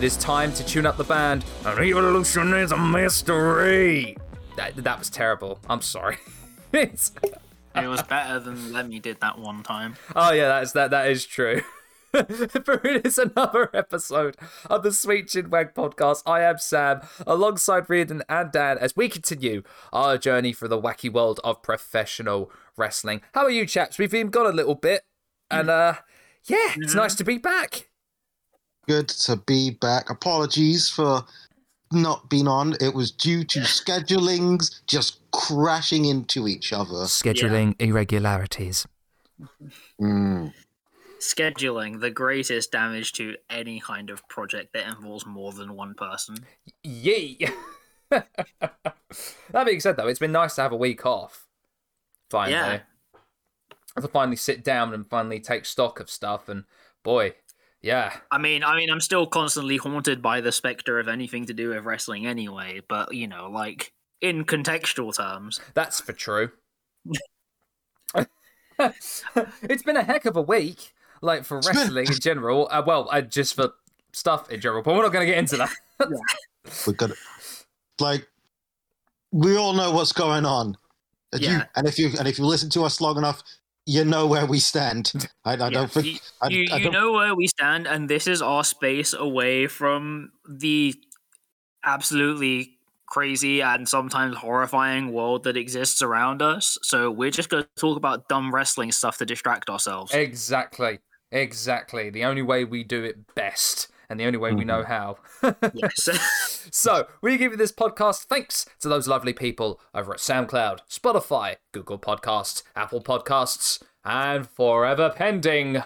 it is time to tune up the band. An evolution is a mystery. That, that was terrible. I'm sorry. It's- It was better than Lemmy did that one time. oh yeah, that's that. That is true. For it is another episode of the Sweet Chin Wag podcast. I am Sam, alongside Reardon and Dan, as we continue our journey through the wacky world of professional wrestling. How are you, chaps? We've been gone a little bit, and uh, yeah, it's nice to be back. Good to be back. Apologies for not being on. It was due to schedulings just crashing into each other. Scheduling irregularities. Mm. Scheduling, the greatest damage to any kind of project that involves more than one person. Yee. that being said, though, it's been nice to have a week off. Finally, Yeah. to finally sit down and finally take stock of stuff. And boy, yeah, I mean, I mean, I'm still constantly haunted by the specter of anything to do with wrestling anyway. But you know, like in contextual terms, that's for true. it's been a heck of a week, like for wrestling in general. Uh, well, uh, just for stuff in general, but we're not going to get into that. We got like we all know what's going on. And, you, Yeah. and if you and if you listen to us long enough, you know where we stand. I, I Yeah, don't think you, I, you, I don't, know where we stand, and this is our space away from the absolutely crazy and sometimes horrifying world that exists around us. So we're just going to talk about dumb wrestling stuff to distract ourselves. exactly, exactly. The only way we do it best, and the only way we know mm-hmm. how. yes. So, we give you this podcast thanks to those lovely people over at SoundCloud, Spotify, Google Podcasts, Apple Podcasts, and forever pending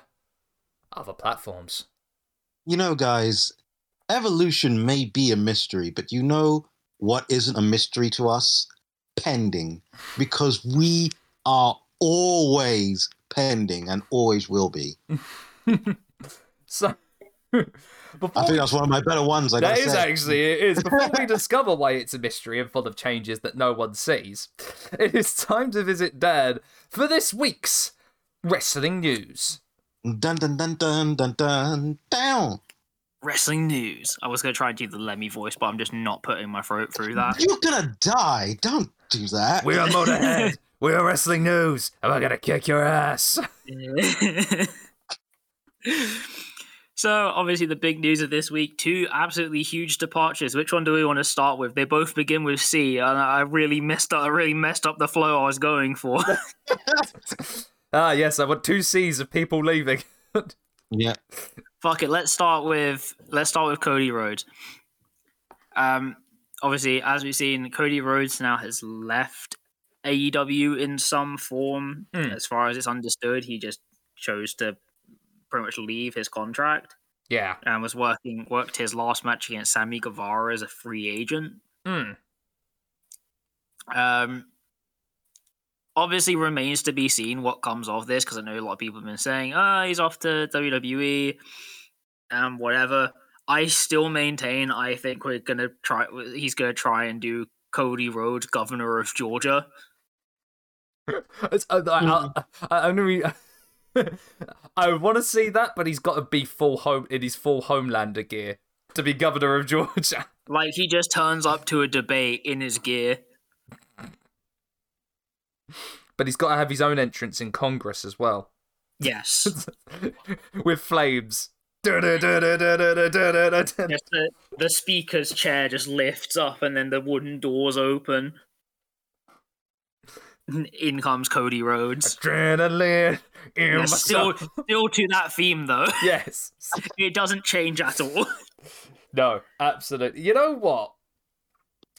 other platforms. you know, guys, evolution may be a mystery, but you know what isn't a mystery to us? Pending. Because we are always pending and always will be. So, I before think that's one of my better ones. I that say. actually it is. Before we discover why it's a mystery and full of changes that no one sees, it is time to visit Dad for this week's wrestling news. Dun dun dun dun dun dun down. Wrestling news. I was going to try and do the Lemmy voice, but I'm just not putting my throat through that. You're gonna die. Don't do that. We are Motorhead. we are wrestling news, and we're gonna kick your ass. So obviously the big news of this week two absolutely huge departures which one do we want to start with they both begin with c and i really messed up i really messed up the flow i was going for Ah, yes, I want two C's of people leaving. Yeah. fuck it let's start with let's start with cody rhodes um obviously as we've seen cody rhodes now has left aew in some form Hmm. as far as it's understood he just chose to pretty much leave his contract yeah. and was working worked his last match against Sammy Guevara as a free agent. Hmm. Um, obviously remains to be seen what comes of this because I know a lot of people have been saying, "Ah, he's off to WWE," and whatever. I still maintain I think we're gonna try. He's gonna try and do Cody Rhodes, governor of Georgia. It's, I, I, I, I'm gonna be- I want to see that, but he's got to be full home in his full Homelander gear to be governor of Georgia. Like he just turns up to a debate in his gear. But he's got to have his own entrance in Congress as well. Yes. With flames. the, speaker's chair just lifts up and then the wooden doors open. In comes Cody Rhodes. Adrenaline in Yeah, my still, still to that theme though. Yes. It doesn't change at all. No, absolutely. You know what?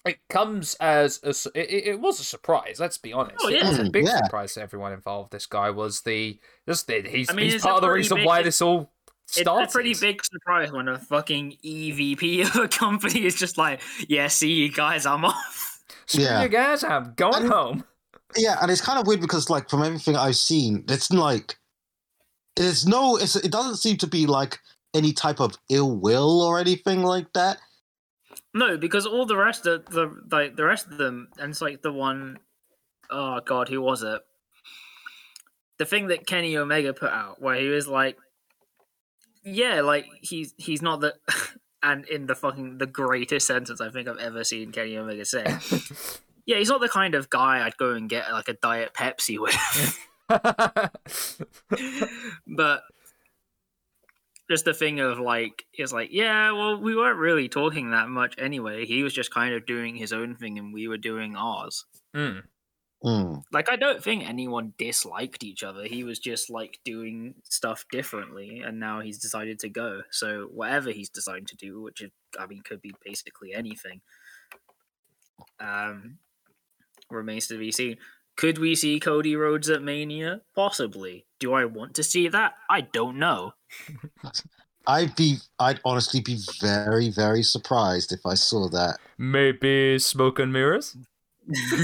It comes as a, it, it it was a surprise. Let's be honest. Oh, It was a mm, big Yeah. surprise to everyone involved. This guy was the just the, he's I mean, he's part of the reason big- why this all It's started. a pretty big surprise when a fucking EVP of a company is just like, yeah, see you guys, I'm off. Screw Yeah. you guys, I'm going And- home. Yeah, and it's kind of weird because, like, from everything I've seen, it's like there's no. It's, it doesn't seem to be like any type of ill will or anything like that. No, because all the rest of the like the rest of them, and it's like the one oh god, who was it? The thing that Kenny Omega put out, where he was like, yeah, like he's he's not the and in the fucking the greatest sentence I think I've ever seen Kenny Omega say. yeah, he's not the kind of guy I'd go and get like a diet Pepsi with. but just the thing of like it's like yeah well we weren't really talking that much anyway he was just kind of doing his own thing and we were doing ours Mm. Mm. like i don't think anyone disliked each other he was just like doing stuff differently and now he's decided to go so whatever he's decided to do which is, i mean could be basically anything um remains to be seen could we see cody rhodes at mania possibly do i want to see that i don't know I'd be, I'd honestly be very, very surprised if I saw that. Maybe smoke and mirrors.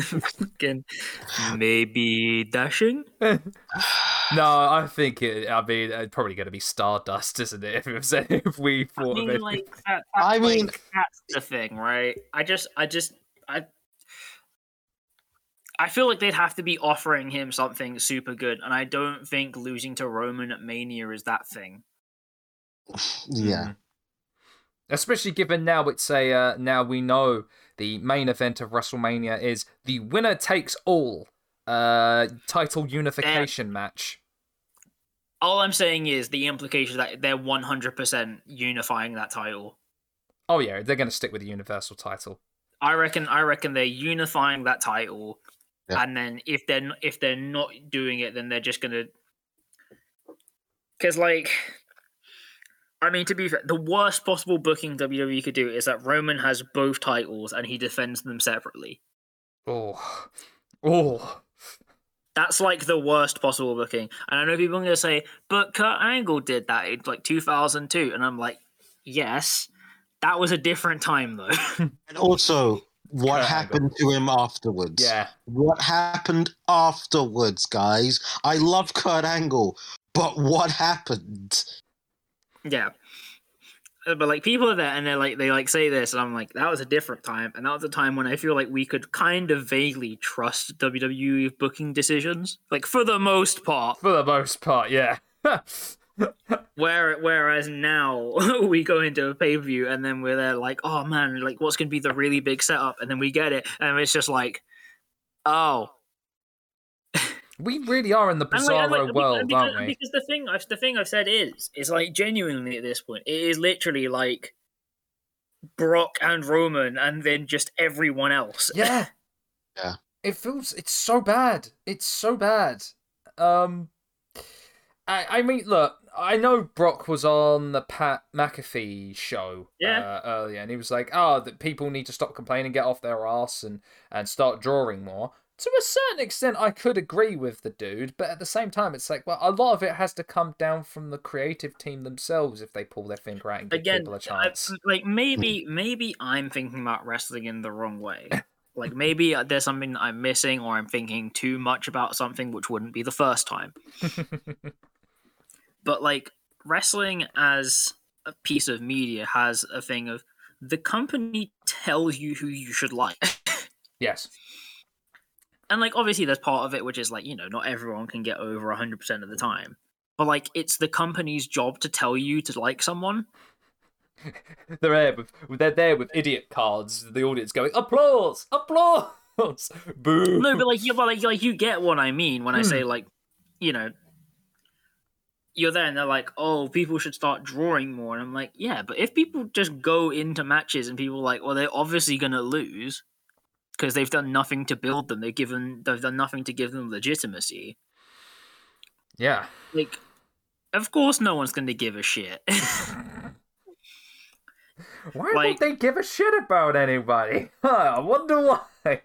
Fucking maybe dashing No, I think it. I mean, it's probably going to be Stardust, isn't it? If, it was, if we I thought of it. like that, I like, mean- that's the thing, right? I just, I just, I, I feel like they'd have to be offering him something super good, and I don't think losing to Roman at Mania is that thing. Yeah. Mhm. Especially given now it's a uh, now we know the main event of WrestleMania is the winner takes all uh title unification match. All I'm saying is the implication that they're 100% unifying that title. Oh yeah, they're going to stick with the universal title. I reckon, I reckon they're unifying that title, Yeah. and then if they're n- if they're not doing it, then they're just gonna. Because like, I mean, to be fair, the worst possible booking WWE could do is that Roman has both titles and he defends them separately. Oh, oh, That's like the worst possible booking. And I know people are gonna say, but Kurt Angle did that in like 2002, and I'm like, yes, that was a different time though. And also, what happened to him afterwards? yeah. What happened afterwards, guys? I love Kurt Angle, but what happened? Yeah. Uh, But like people are there and they're like they like say this and I'm like that was a different time and that was a time when I feel like we could kind of vaguely trust WWE booking decisions like for the most part For the most part, yeah. where whereas now we go into a pay-per-view and then we're there like oh man like what's going to be the really big setup and then we get it and it's just like oh we really are in the And, like, bizarro and, like, world, because, aren't we? Because the thing, I've, the thing I've said is, is like genuinely at this point, it is literally like Brock and Roman, and then just everyone else. Yeah. Yeah. It feels it's so bad. It's so bad. Um I I mean look, I know Brock was on the Pat McAfee show Yeah. uh, earlier and he was like, "Oh, that people need to stop complaining, get off their ass and and start drawing more." To a certain extent I could agree with the dude, but at the same time it's like, well, a lot of it has to come down from the creative team themselves if they pull their finger out and give Again, people a I- chance. like maybe, maybe I'm thinking about wrestling in the wrong way. Like maybe uh, there's something that I'm missing, or I'm thinking too much about something, which wouldn't be the first time. but like wrestling as a piece of media has a thing of the company tells you who you should like. yes. and like obviously there's part of it which is like you know not everyone can get over 100% of the time but like it's the company's job to tell you to like someone They're there with they're there with idiot cards. The audience going applause, applause, boo. no but like you but like, like you get what i mean when i say hmm. like you know you're there and they're like oh people should start drawing more and i'm like yeah but if people just go into matches and people are like well they're obviously going to lose because they've done nothing to build them they've given they've done nothing to give them legitimacy Yeah. like of course no one's going to give a shit Why Like- don't they give a shit about anybody? Huh, I wonder why. Like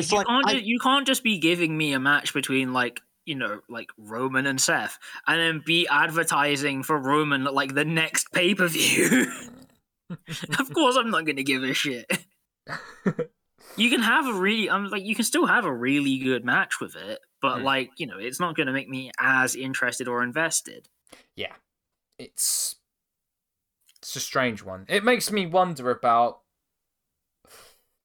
It's you like, can't I- ju- you can't just be giving me a match between like you know like Roman and Seth and then be advertising for Roman at, like the next pay per view. of course, I'm not gonna give a shit. you can have a really I'm like you can still have a really good match with it, but Hmm. like you know it's not gonna make me as interested or invested. yeah, it's it's a strange one. It makes me wonder about.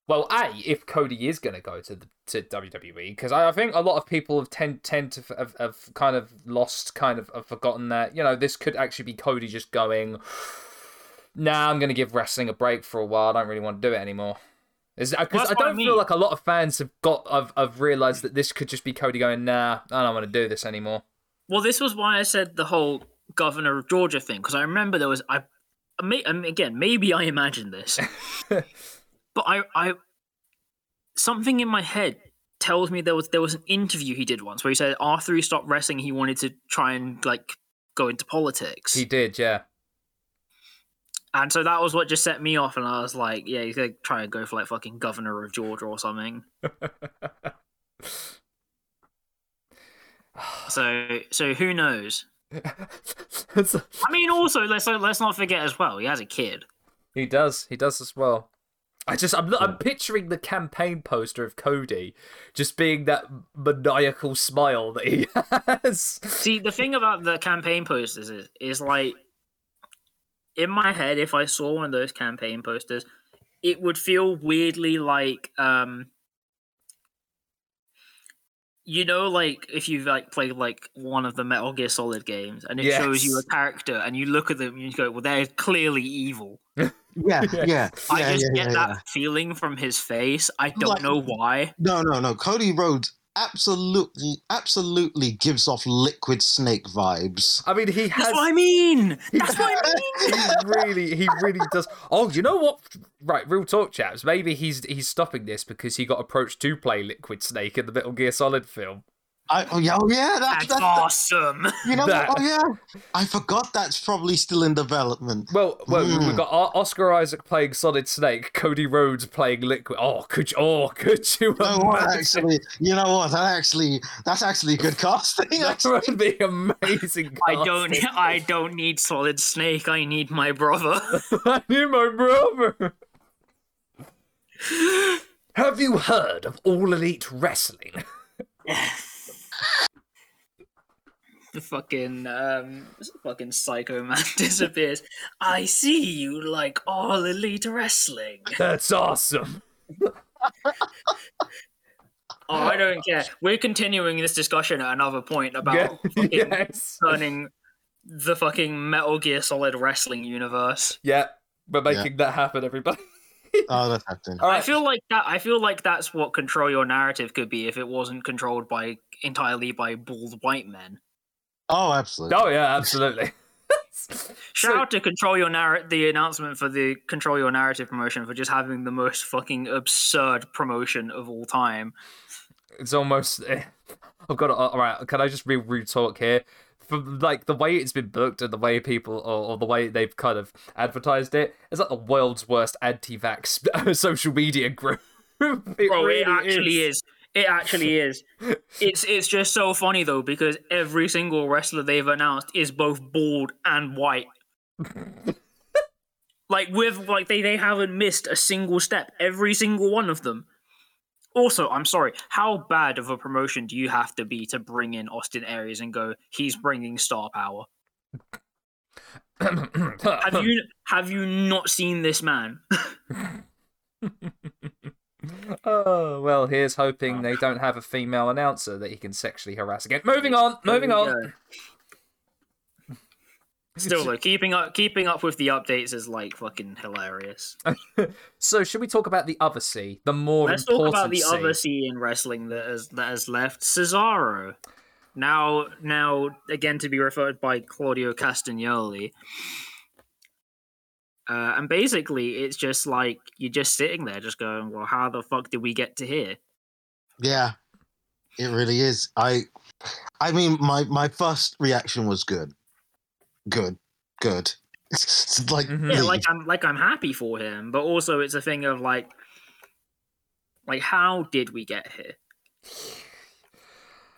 Well, a if Cody is going to go to the, to WWE because I, I think a lot of people have tend tend to have, have kind of lost kind of have forgotten that you know this could actually be Cody just going. nah, I'm gonna give wrestling a break for a while. I don't really want to do it anymore. Because I don't feel mean. like a lot of fans have got. I've, I've realized that this could just be Cody going, nah, I don't want to do this anymore. Well, this was why I said the whole governor of Georgia thing because I remember there was I, I, may, I mean, again maybe I imagined this, but I I something in my head tells me there was there was an interview he did once where he said after he stopped wrestling he wanted to try and like go into politics, He did, yeah. and so that was what just set me off, and I was like, yeah, he's gonna try and go for like fucking governor of Georgia or something. So so who knows? I mean, also let's let's not forget as well. He has a kid. he does. He does as well. I just, I'm, I'm picturing the campaign poster of Cody just being that maniacal smile that he has. See, the thing about the campaign posters is, is like, in my head, if I saw one of those campaign posters, it would feel weirdly like, um, you know, like if you've like played like one of the Metal Gear Solid games, and it shows you a character, and you look at them and you go, "Well, they're clearly evil." Yeah, yeah, yeah. I yeah, just yeah, get yeah, that yeah. feeling from his face. I don't Like- know why. No, no, no. Cody Rhodes absolutely, absolutely gives off Liquid Snake vibes. I mean, he has. That's what I mean. That's what I mean. he really, he really does. Oh, you know what? Right, real talk, chaps. Maybe he's he's stopping this because he got approached to play Liquid Snake in the Metal Gear Solid film. I, oh yeah, oh yeah, that's, That's that's awesome. you know that- what? Oh yeah, I forgot that's probably still in development. Well, well, Mm. we've got O- Oscar Isaac playing Solid Snake, Cody Rhodes playing Liquid. Oh, could you? Oh, could you? You know what? Actually, you know what? That actually, that's actually good casting. that actually. would be amazing. I don't. I don't need Solid Snake. I need my brother. I need my brother. Have you heard of All Elite Wrestling? The fucking um, fucking psycho man disappears. I see you like all elite wrestling. That's awesome. Oh, I don't care. We're continuing this discussion at another point about Yeah, fucking yes. turning the fucking Metal Gear Solid wrestling universe. Yeah, we're making that happen, everybody. Oh, that's happening. All I feel like that. I feel like that's what control your narrative could be if it wasn't controlled by entirely by bald white men. Oh, absolutely. Oh yeah, absolutely. Shout So- out to Control Your Narrative, the announcement for the Control Your Narrative promotion for just having the most fucking absurd promotion of all time. it's almost. eh, I've got to. All right, can I just real rude talk here? From like the way it's been booked and the way people, or, or the way they've kind of advertised it, it's like the world's worst anti-vax social media group. It Bro, really it actually is. It actually is. It's it's just so funny though because every single wrestler they've announced is both bald and white. like with like they they haven't missed a single step. Every single one of them. Also, I'm sorry. How bad of a promotion do you have to be to bring in Austin Aries and go? He's bringing star power. Have you have you not seen this man? Oh well, here's hoping ah. they don't have a female announcer that he can sexually harass again. Moving on, moving on. Still though, keeping up keeping up with the updates is like fucking hilarious. So, should we talk about the other C, the more Let's talk important about the C? other C in wrestling that has that has left Cesaro. Now now again to be referred by Claudio Castagnoli. Uh, and basically it's just like you're just sitting there just going, Well, how the fuck did we get to here? Yeah, it really is. I, I mean, my my first reaction was good, good, good. It's like, Mhm. Yeah, like I'm like I'm happy for him, but also it's a thing of like like how did we get here?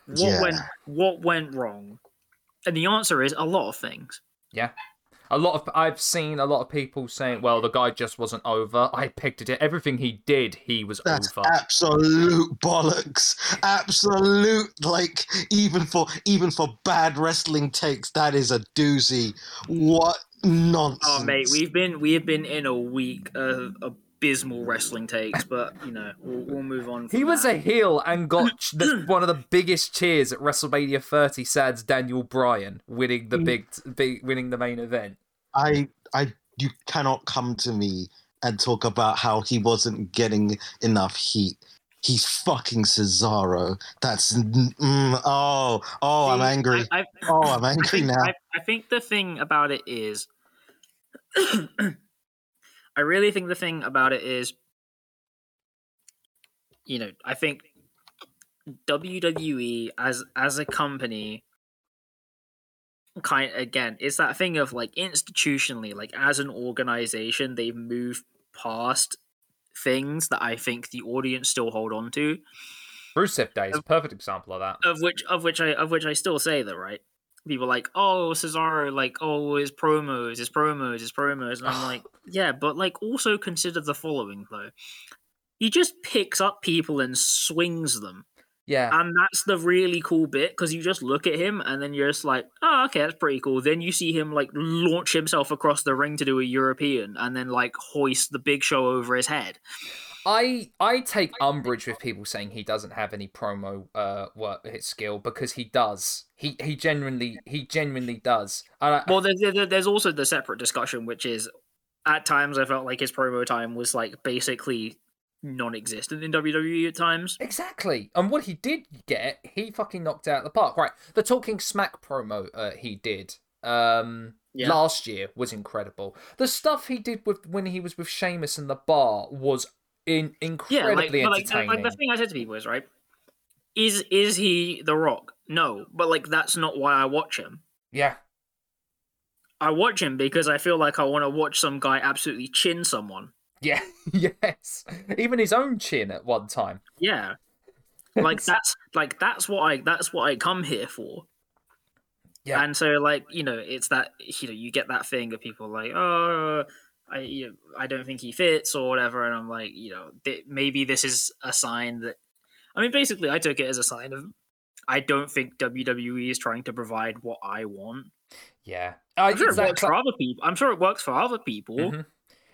What Yeah. went what went wrong? And the answer is a lot of things. Yeah. A lot of I've seen a lot of people saying, "Well, the guy just wasn't over." I picked it. Everything he did, he was That's over. absolute bollocks. Absolute like even for even for bad wrestling takes, that is a doozy. What nonsense. Oh mate, we've been we have been in a week of abysmal wrestling takes, but you know we'll, we'll move on. He was that. a heel and got the, one of the biggest cheers at WrestleMania 30. Sad's Daniel Bryan winning Mm. the big, big winning the main event. I I you cannot come to me and talk about how he wasn't getting enough heat. He's fucking Cesaro. That's mm, oh oh I'm angry. I, I, oh I'm I angry think, now. I, I think the thing about it is, I really think the thing about it is, you know, I think WWE as as a company, kind again, it's that thing of like institutionally, like as an organization, they've moved past things that I think the audience still hold on to. Rusev Day is a perfect example of that. of which of which I of which I still say though, right? People like, oh Cesaro, like, oh his promos, his promos, his promos, and I'm like, yeah, but like also consider the following though. He just picks up people and swings them. Yeah. And that's the really cool bit because you just look at him and then you're just like, oh, okay, that's pretty cool. Then you see him like launch himself across the ring to do a European and then like hoist the big show over his head. I I take umbrage with people saying he doesn't have any promo uh work his skill because he does. He he genuinely he genuinely does. And I, Well, there, there, there's also the separate discussion, which is at times I felt like his promo time was like basically non-existent in WWE at times. Exactly. And what he did get, he fucking knocked out of the park. Right. The Talking Smack promo uh, he did um Yeah. last year was incredible. The stuff he did with when he was with Sheamus in the bar was in Yeah, incredibly like, but, like, the- like the thing I said to people is right. Is is he The Rock? No, but like that's not why I watch him. yeah. I watch him because I feel like I want to watch some guy absolutely chin someone. Yeah. yes. Even his own chin at one time. Yeah, like that's like that's what I that's what I come here for. Yeah. And so like you know it's that you know you get that thing of people like oh I you know, I don't think he fits or whatever, and I'm like you know th- maybe this is a sign that I mean basically I took it as a sign of I don't think WWE is trying to provide what I want. Yeah. I, I'm sure it works cla- for other people. I'm sure it works for other people. Mhm.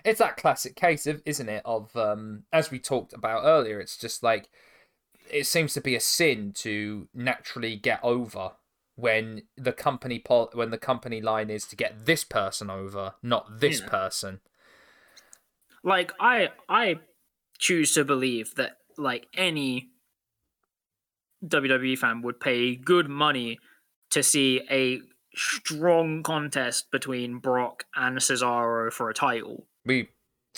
It's that classic case of, isn't it? Of um, as we talked about earlier, it's just like it seems to be a sin to naturally get over when the company pol- when the company line is to get this person over, not this Yeah. person. like i i choose to believe that like any wwe fan would pay good money to see a strong contest between brock and cesaro for a title We,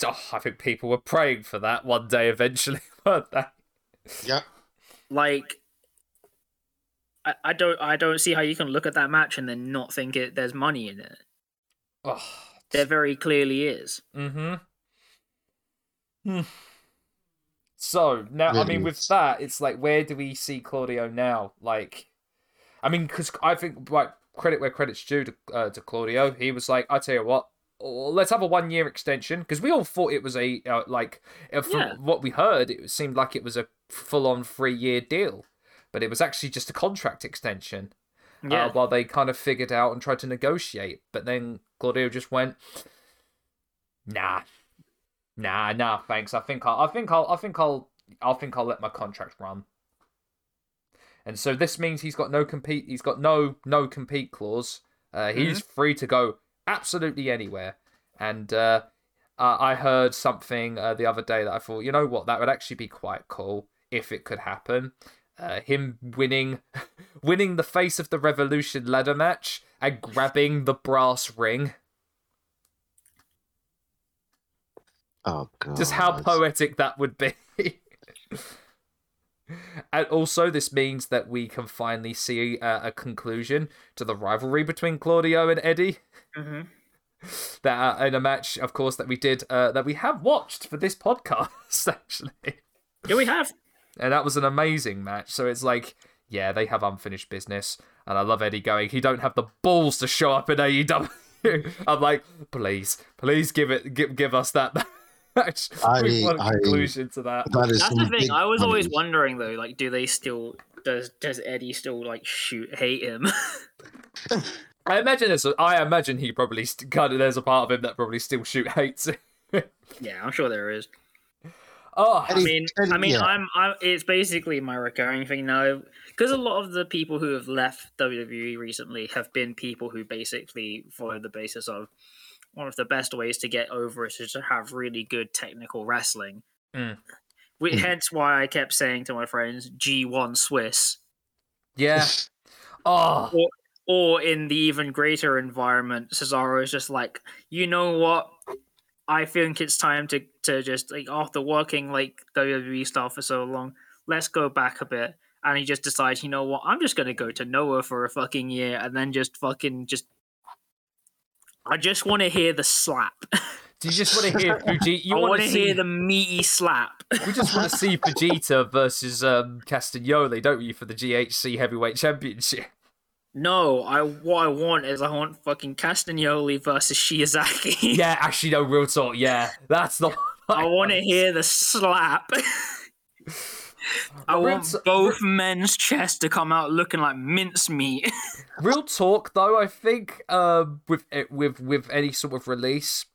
oh, I think people were praying for that one day eventually, weren't they? Yep. like I, I don't I don't see how you can look at that match and then not think it there's money in it. Oh, There very clearly is. Mm-hmm. Hmm. So now, I mean, with that, it's like, where do we see Claudio now? Like, I mean, because I think, like, credit where credit's due to uh, to Claudio. He was like, I tell you what, let's have a one year extension because we all thought it was a uh, like, uh, from Yeah. what we heard, it seemed like it was a full on three year deal, but it was actually just a contract extension Yeah. uh, while they kind of figured out and tried to negotiate. But then Claudio just went, "Nah, nah, nah, thanks. I think I'll, I think I'll, I think I'll, I think I'll let my contract run." And so this means he's got no compete. He's got no no compete clause. Uh, he's free to go absolutely anywhere. And uh, uh, I heard something uh, the other day that I thought, you know what, that would actually be quite cool if it could happen. Uh, him winning, winning the face of the Revolution ladder match and grabbing the brass ring. Oh god. Just how poetic that would be. and also, this means that we can finally see uh, a conclusion to the rivalry between Claudio and Eddie. hmm That uh, in a match, of course, that we did, uh, that we have watched for this podcast, actually. Yeah, we have. And that was an amazing match. So it's like, yeah, they have unfinished business. And I love Eddie going, he don't have the balls to show up in AEW. I'm like, please, please give it, give, give us that match. we I- want a I- conclusion to that. That is That's the thing. I was always wondering though, like, do they still does does Eddie still like shoot hate him? I imagine there's, a, I imagine he probably st- kind of there's a part of him that probably still shoot hates it. yeah, I'm sure there is. Oh, I mean, Eddie- I mean, yeah. I'm, I'm. It's basically my recurring thing now, because a lot of the people who have left WWE recently have been people who basically follow the basis of, one of the best ways to get over is to have really good technical wrestling. Mm. Wh- Mm. Hence why I kept saying to my friends, G1 Swiss. Yeah. Oh, Or in the even greater environment, Cesaro is just like, you know what? I think it's time to, to just like after working like WWE stuff for so long, let's go back a bit. And he just decides, you know what, I'm just gonna go to Noah for a fucking year and then just fucking just I just wanna hear the slap. do you just want to hear Fuji? You I want wanna see? hear the meaty slap. We just want to see Vegeta versus um, Castagnoli, don't you, for the GHC Heavyweight Championship? No, I what I want is I want fucking Castagnoli versus Shiozaki. Yeah, actually, no, real talk. Yeah, that's not. I want to hear the slap. I want Rinse- both men's chests to come out looking like mincemeat. Real talk, though, I think um, with with with any sort of release,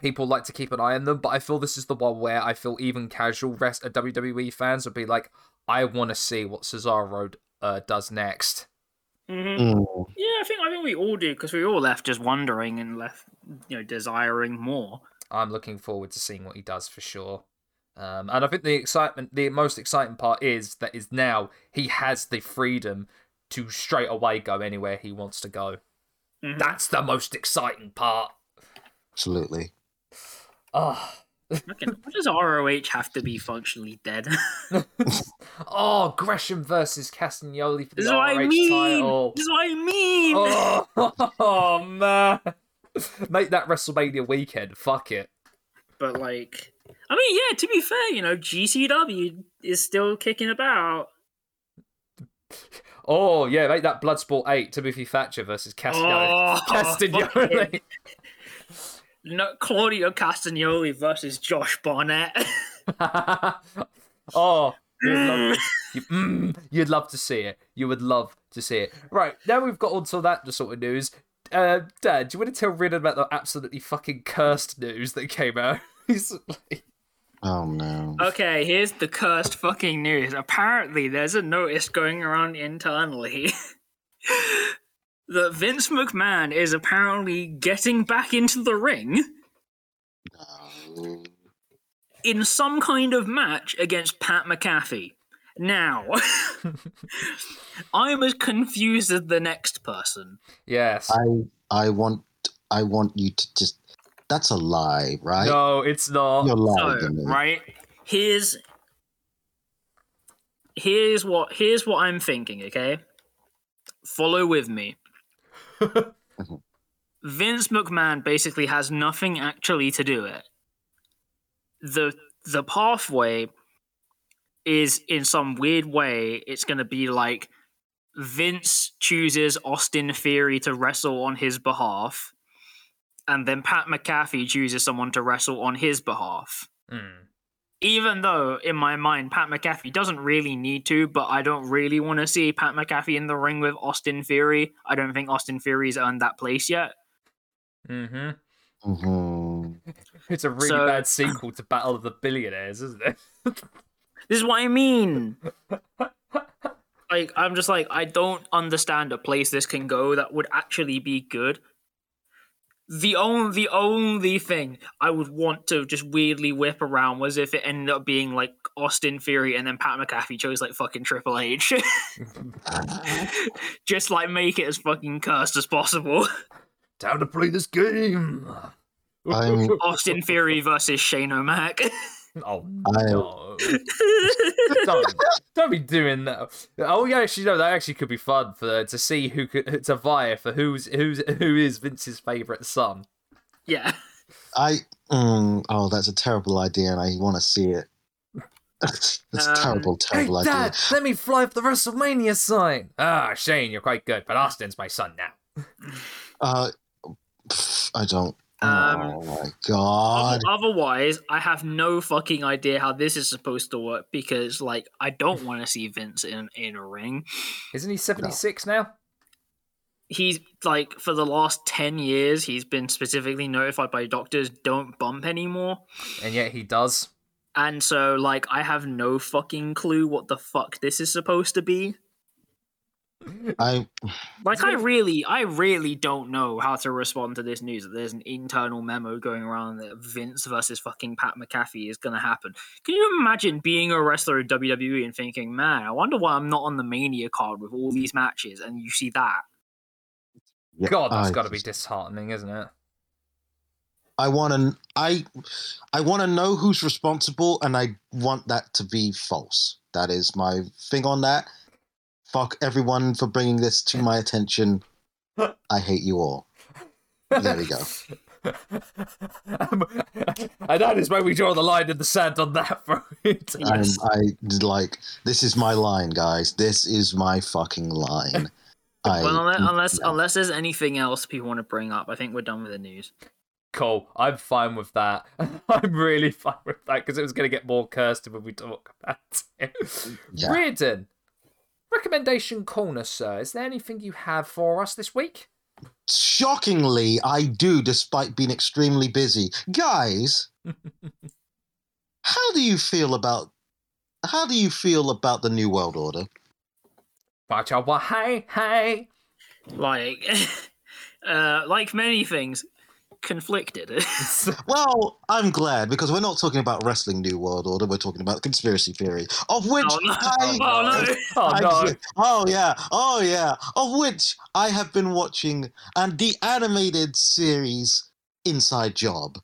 people like to keep an eye on them. But I feel this is the one where I feel even casual rest uh, WWE fans would be like, I want to see what Cesaro uh, does next. mm-hmm. Mm. Yeah, I think I think we all do because we all left just wondering and left, you know, desiring more. I'm looking forward to seeing what he does for sure. Um, and I think the excitement, the most exciting part is that is now he has the freedom to straight away go anywhere he wants to go. Mhm. That's the most exciting part. Absolutely. Oh, Fucking- Why does ROH have to be functionally dead? oh, Gresham versus Castagnoli for the this is what I ROH mean. title. This is what I mean. Oh, oh man, make that WrestleMania weekend. Fuck it. But like, I mean, yeah. To be fair, you know, GCW is still kicking about. Oh yeah, make that Bloodsport eight. Timothy Thatcher versus Castagnoli. Oh, fuck it. Castagnoli. No, Claudio Castagnoli versus Josh Barnett. oh, you'd love, you, mm, you'd love to see it. You would love to see it. Right now, we've got onto that sort of news. Uh, Dad, do you want to tell Rin about the absolutely fucking cursed news that came out recently? Oh no. okay, here's the cursed fucking news. Apparently, there's a notice going around internally that Vince McMahon is apparently getting back into the ring No. in some kind of match against Pat McAfee. Now, I'm as confused as the next person. Yes. I I want I want you to just. That's a lie, right? No, it's not. You're lying So, right, here's here's what here's what I'm thinking. Okay, follow with me. Vince McMahon basically has nothing actually to do it. the The pathway is in some weird way. It's going to be like Vince chooses Austin Theory to wrestle on his behalf, and then Pat McAfee chooses someone to wrestle on his behalf Mm. even though in my mind Pat McAfee doesn't really need to, but I don't really want to see Pat McAfee in the ring with Austin Theory. I don't think Austin Theory's earned that place yet. Mm-hmm. hmm It's a really So- bad sequel to Battle of the Billionaires, isn't it? This is what I mean. like I'm just like I don't understand a place this can go that would actually be good. The only the only thing I would want to just weirdly whip around was if it ended up being like Austin Theory and then Pat McAfee chose like fucking Triple H. just like make it as fucking cursed as possible. Time to play this game. I mean- Austin Theory versus Shane O'Mac. oh I- no! don't, don't be doing that. Oh yeah, actually no, that actually could be fun for to see who could to vie for who's who's who is Vince's favorite son. yeah. I. Mm, oh, that's a terrible idea, and I want to see it. that's a Um, terrible, terrible hey, idea. Dad, let me fly up the WrestleMania sign. Ah, Shane, you're quite good, but Austin's my son now. Uh, I don't. Um, oh my god! Otherwise, I have no fucking idea how this is supposed to work because, like, I don't want to see Vince in in a ring. Isn't he 76 now? He's like for the last ten years, he's been specifically notified by doctors don't bump anymore, And yet he does. and so like I have no fucking clue what the fuck this is supposed to be. I Like I really, I really don't know how to respond to this news that there's an internal memo going around that Vince versus fucking Pat McAfee is going to happen. Can you imagine being a wrestler in WWE and thinking, "Man, I wonder why I'm not on the Mania card with all these matches," and you see that. yeah, God, that's I got to be disheartening, isn't it? I want to I I want to know who's responsible, and I want that to be false. That is my thing on that. Fuck everyone for bringing this to my attention. I hate you all. There we go. and that is where we draw the line in the sand on that for it. I'm, I like this is my line, guys. This is my fucking line. I, well, unless unless, no. unless there's anything else people want to bring up, I think we're done with the news. Cool. I'm fine with that. I'm really fine with that because it was going to get more cursed when we talk about it. Yeah. Reardon, recommendation corner, sir. Is there anything you have for us this week? shockingly, I do, despite being extremely busy. Guys, how do you feel about how do you feel about the New World Order? Bacha wa hey hey. Like, uh, like many things, conflicted. Well, I'm glad because we're not talking about wrestling New World Order. We're talking about conspiracy theory, of which oh no! I, Oh no! Oh I- no. oh yeah, oh yeah, of which I have been watching and the animated series Inside Job.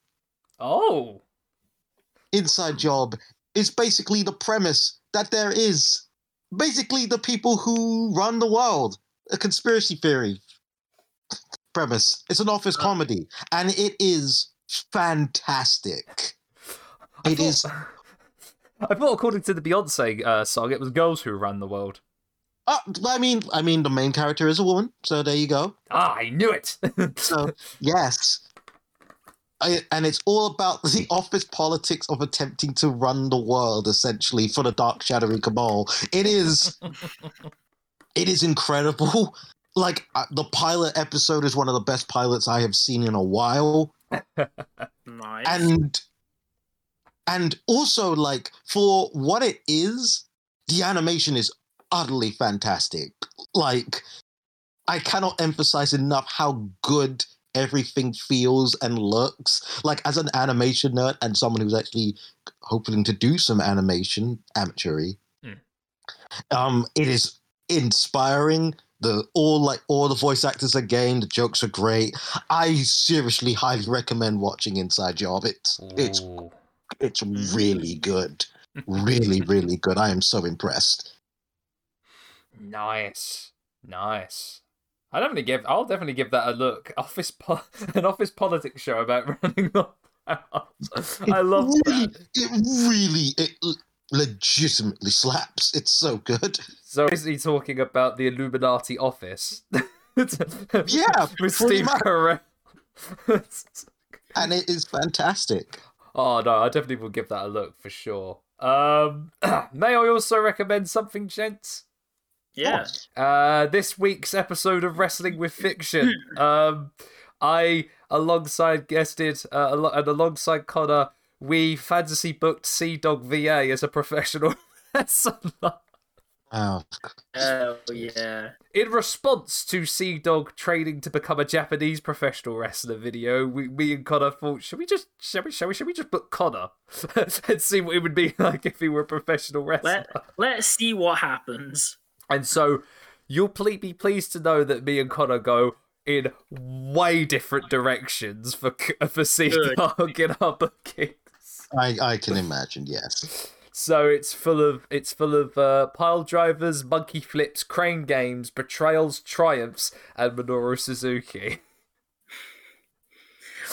Oh. Inside Job is basically the premise that there is basically the people who run the world. A conspiracy theory premise. It's an office comedy, and it is fantastic. I It thought- is. I thought, according to the Beyonce uh, song, it was girls who ran the world. Uh, I mean, I mean, the main character is a woman, so there you go. Ah, I knew it. So yes, I, and it's all about the office politics of attempting to run the world, essentially, for the dark shadowy cabal. It is, it is incredible. Like uh, the pilot episode is one of the best pilots I have seen in a while, Nice. and and also like for what it is, the animation is utterly fantastic. Like I cannot emphasize enough how good everything feels and looks. Like as an animation nerd and someone who's actually hoping to do some animation, amateury, Mm. um, it is inspiring. The all like all the voice actors again, the jokes are great. I seriously highly recommend watching Inside Job. It's it's Ooh. it's mm. really good. Really, really good. I am so impressed. Nice, nice. I definitely give. I'll definitely give that a look. Office, po- an office politics show about running the house. I love really, that. It really, it l- legitimately slaps. It's so good. So is he talking about the Illuminati office? Yeah, with Steve. Carell. And it is fantastic. oh no, I definitely will give that a look for sure. Um, may I also recommend something, gents? yeah. Uh, this week's episode of Wrestling with Fiction. um, I, alongside guested, uh, alo- and alongside Connor, we fantasy booked CDawgVA as a professional wrestler. Oh, Oh yeah. In response to CDawg training to become a Japanese professional wrestler video, we, me and Connor thought, should we just, shall we, shall we, shall we just book Connor and see what it would be like if he were a professional wrestler? Let Let's see what happens. And so you'll ple- be pleased to know that me and Connor go in way different directions for for Sea Dog in our bookings. I, I can imagine, yes. So it's full of it's full of uh, pile drivers, monkey flips, crane games, betrayals, triumphs, and Minoru Suzuki.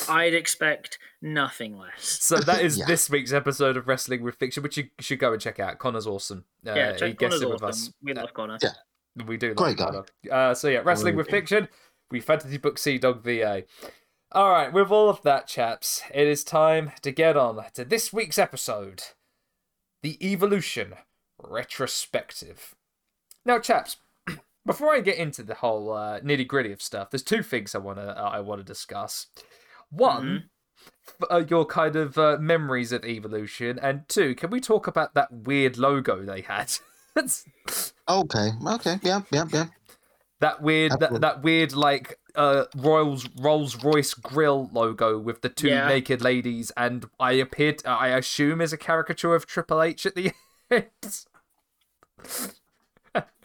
I'd expect nothing less. So that is Yeah. this week's episode of Wrestling with Fiction, which you should go and check out. Connor's awesome. Uh, yeah, he check Connor's it with awesome. us. We Uh, love Connor. Yeah. We do Great like guy. Uh, so yeah, wrestling with fiction. We fantasy book CDawgVA. All right, with all of that, chaps, it is time to get on to this week's episode, the Evolution retrospective. Now, chaps, before I get into the whole uh, nitty gritty of stuff, there's two things I want to uh, I want to discuss. One. f- Uh, your kind of uh, memories of evolution, and two, can we talk about that weird logo they had? Okay, okay, yeah, yeah, yeah. That weird, that, that weird, like uh, Rolls Rolls Royce grill logo with the two Yeah. naked ladies, and I appeared, I assume, is a caricature of Triple H at the end.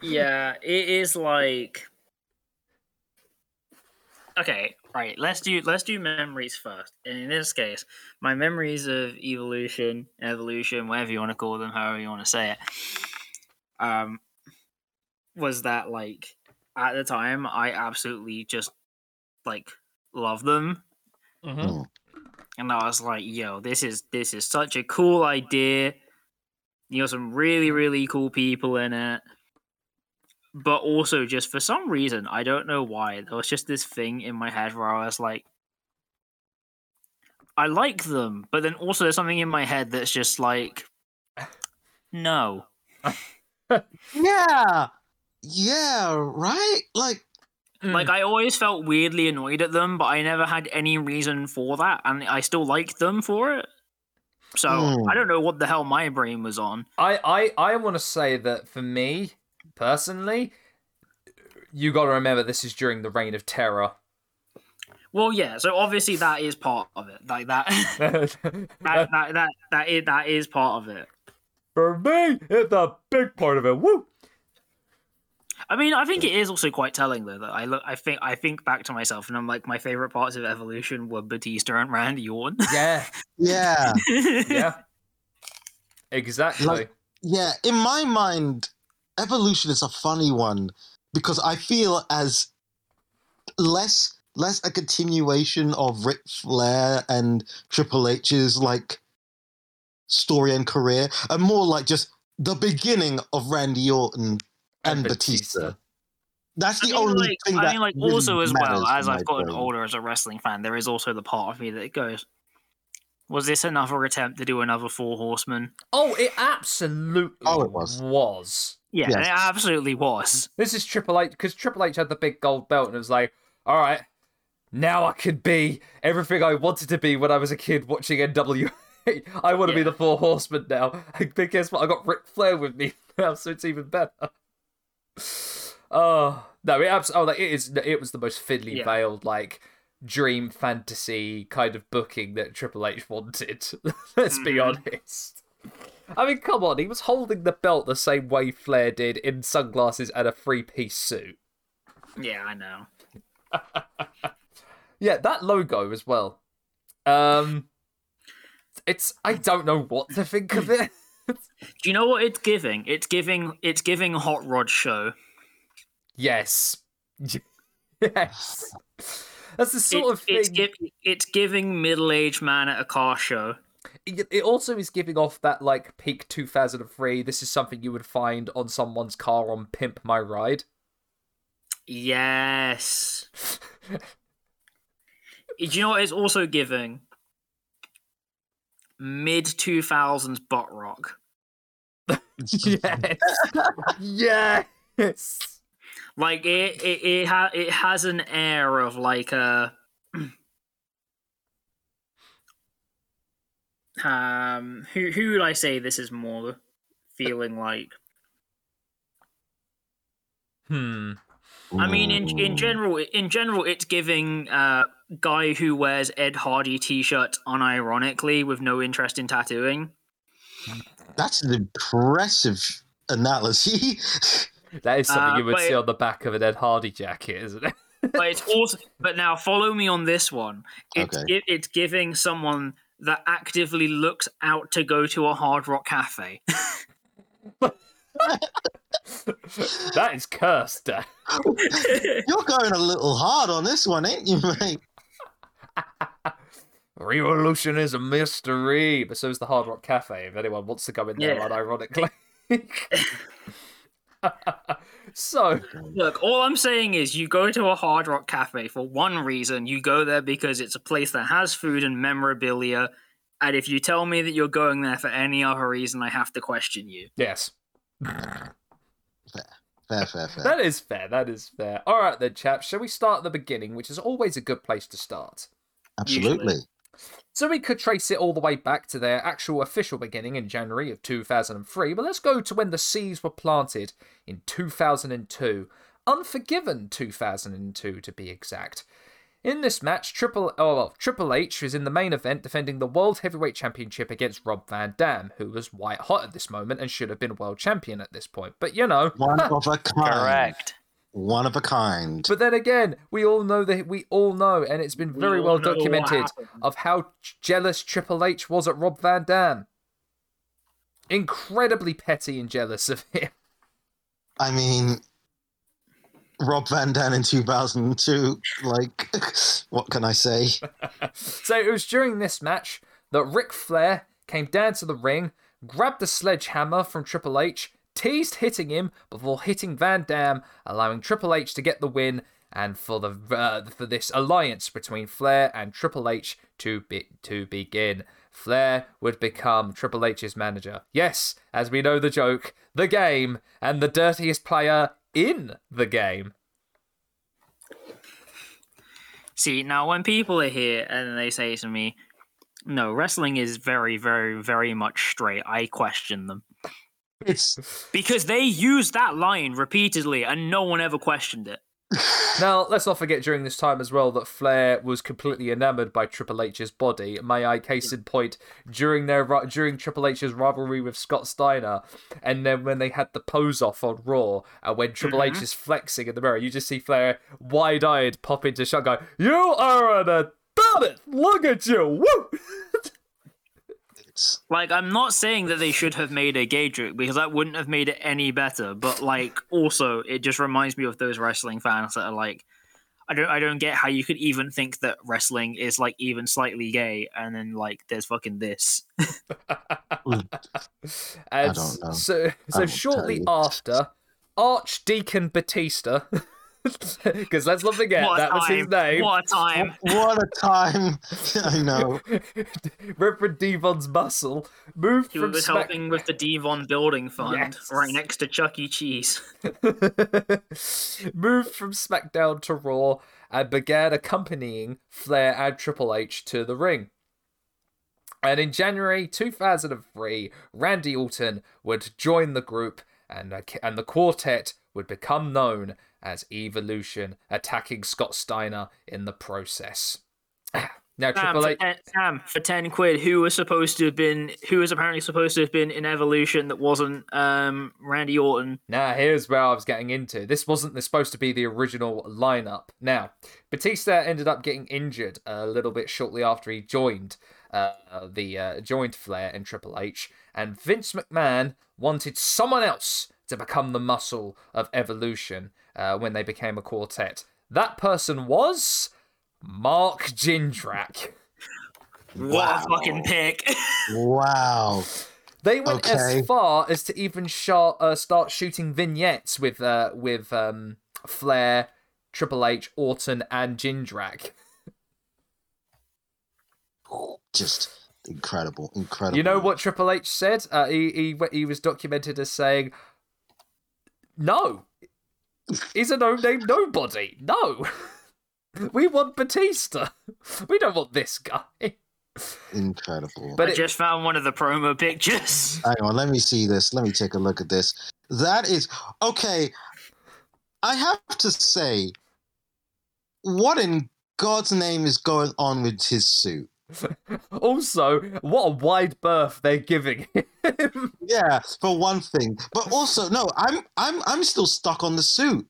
yeah, it is like Okay, right. Let's do let's do memories first. And in this case, my memories of evolution, evolution, whatever you want to call them, however you want to say it, um, was that like at the time I absolutely just like love them, Mm. and I was like, "Yo, this is this is such a cool idea." You know, some really really cool people in it but also just for some reason i don't know why there was just this thing in my head where i was like i like them but then also there's something in my head that's just like no Yeah. Yeah, right? Like, like i always felt weirdly annoyed at them but i never had any reason for that and i still liked them for it so Hmm. i don't know what the hell my brain was on I, I, I want to say that for me personally, you got to remember this is during the reign of terror. well yeah so obviously that is part of it like that that, that that that is, that is part of it for me, it's a big part of it. Woo! I mean, I think it is also quite telling though that I look, I think, I think back to myself, and I'm like, my favorite parts of Evolution were Batista and Randy Orton. Yeah, yeah. yeah, exactly. Like- Yeah, in my mind, evolution is a funny one because I feel as less less a continuation of Ric Flair and Triple H's like story and career, and more like just the beginning of Randy Orton and, Batista. That's I the mean, only like, thing I that mean, like, really also as well as I've my gotten brain. older as a wrestling fan, there is also the part of me that goes, "Was this another attempt to do another Four Horsemen?" Oh, it absolutely Oh, it was. was. Yeah, Yes. it absolutely was. This is Triple H because Triple H had the big gold belt and it was like, all right, now I could be everything I wanted to be when I was a kid watching NWA. I want to be the Four Horsemen now. But guess what? I got Ric Flair with me now, so it's even better. Oh no! It abs- oh, like, it is. It was the most fiddly Yeah. veiled, like dream fantasy kind of booking that Triple H wanted. Let's be Mhm. honest. I mean, come on, he was holding the belt the same way Flair did in sunglasses and a three piece suit. Yeah, I know. Yeah, that logo as well. Um, it's I don't know what to think of it. Do you know what it's giving? It's giving. It's giving Hot Rod show. yes, yes, that's the sort It- of thing. it's, it's giving middle-aged man at a car show. it it also is giving off that like peak 2003 this is something you would find on someone's car on pimp my ride Yes. Do you know what it's also giving? Mid 2000s butt rock. yes. Yes. Like it it it, ha- it has an air of like a um who who would I say this is more feeling like? hmm. I mean in in general in general it's giving uh guy who wears Ed Hardy t-shirt unironically with no interest in tattooing. That's an impressive analogy. that is something Uh, you would see it- on the back of an ed hardy jacket isn't it but it's also but now follow me on this one it's Okay. gi- it's giving someone that actively looks out to go to a hard rock cafe that is cursed Dan. You're going a little hard on this one, ain't you, mate? Revolution is a mystery but so is the hard rock cafe if anyone wants to go in there Yeah. unironically so look all i'm saying is you go to a hard rock cafe for one reason you go there because it's a place that has food and memorabilia and if you tell me that you're going there for any other reason i have to question you yes Fair, fair, fair. That is fair. That is fair. All right, then, chaps. Shall we start at the beginning, which is always a good place to start? Absolutely. So we could trace it all the way back to their actual official beginning in January of 2003, but let's go to when the seeds were planted in 2002 Unforgiven 2002 to be exact. In this match, Triple oh, well, Triple H was in the main event defending the World Heavyweight Championship against Rob Van Dam, who was white hot at this moment and should have been world champion at this point. But you know, One of a kind. Correct. One of a kind. But then again, we all know that we all know, and it's been very all well documented of how jealous Triple H was at Rob Van Dam. Incredibly petty and jealous of him. I mean, Rob Van Dam in 2002. Like, what can I say? So it was during this match that Ric Flair came down to the ring, grabbed the sledgehammer from Triple H, teased hitting him before hitting Van Dam, allowing Triple H to get the win, and for the uh, for this alliance between Flair and Triple H to be to begin. Flair would become Triple H's manager. Yes, as we know the joke, the game, and the dirtiest player in the game. See, now when people are here and they say to me, no, wrestling is very, very, very much straight, I question them. It's Because they used that line repeatedly and no one ever questioned it. Now, let's not forget during this time as well that Flair was completely enamored by Triple H's body. May I case in point during their during Triple H's rivalry with Scott Steiner, and then when they had the pose off on Raw, and when Triple mm-hmm. H is flexing in the mirror, you just see Flair wide eyed pop into shot, go, "You are an adult! Look at you! Woo!" it's Like, I'm not saying that they should have made a gay joke because that wouldn't have made it any better. But like, also, it just reminds me of those wrestling fans that are like, I don't, I don't get how you could even think that wrestling is like even slightly gay, and then like there's fucking this. And don't know. so, so won't shortly after, Archdeacon Batista, because let's not forget what a that was his name. What a time! what a time! I know. Reverend D-Von's muscle moved He from was Smack- helping with the D-Von Building Fund Yes. right next to Chuck E. Cheese. moved from SmackDown to Raw and began accompanying Flair and Triple H to the ring. And in January 2003, Randy Orton would join the group, and uh, and the quartet would become known as Evolution, attacking Scott Steiner in the process. Now, Triple for, H. ten, Sam, for ten quid, who was supposed to have been, who was apparently supposed to have been in Evolution that wasn't um, Randy Orton? Now, here's where I was getting into. This wasn't supposed to be the original lineup. Now, Batista ended up getting injured a little bit shortly after he joined uh, the uh, joined Flair and Triple H, and Vince McMahon wanted someone else to become the muscle of Evolution uh, when they became a quartet. That person was Mark Jindrak. What Wow. a fucking pick! Wow. They went Okay. as far as to even shot, uh, start shooting vignettes with uh, with um, Flair, Triple H, Orton, and Jindrak. Just incredible. Incredible. You know what Triple H said? Uh, he, he he was documented as saying, "No, he's a no-name nobody. No, we want Batista. We don't want this guy." Incredible. But I it- just found one of the promo pictures. Hang on, let me see this. Let me take a look at this. That is okay. I have to say, what in God's name is going on with his suit? Also, what a wide berth they're giving him. Yeah, for one thing, but also no, I'm I'm I'm still stuck on the suit.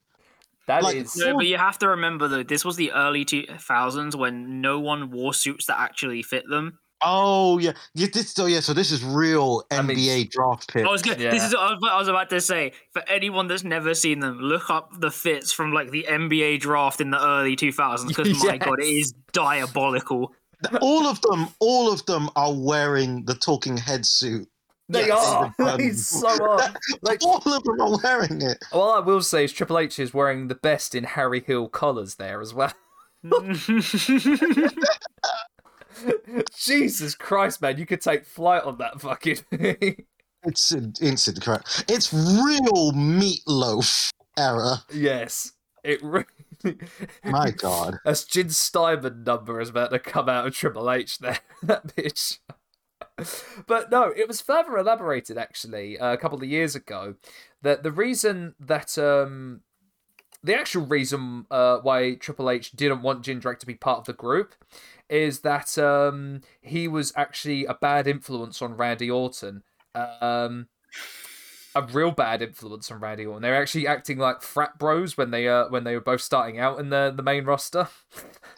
That Like, is- No, but you have to remember though, this was the early 2000s when no one wore suits that actually fit them. Oh yeah, yeah. This, so yeah, so this is real I mean- NBA draft pick. I was good. Yeah. This is what I was, what I was about to say. For anyone that's never seen them, look up the fits from like the NBA draft in the early 2000s because my god, it is diabolical. All of them, all of them are wearing the talking head suit. They Yes. are. They so are. Like, all of them are wearing it. all I will say is Triple H is wearing the best in Harry Hill collars there as well. Jesus Christ, man! You could take flight on that fucking. thing. It's instant correct. It's real meatloaf era. yes, it. Really... My God. As Jim Steinman number is about to come out of Triple H there, that bitch. But no, it was further elaborated actually uh, a couple of years ago that the reason that um the actual reason uh, why Triple H didn't want Jindrak to be part of the group is that um, he was actually a bad influence on Randy Orton. Um, a real bad influence on Randy Orton. They're actually acting like frat bros when they uh, when they were both starting out in the the main roster.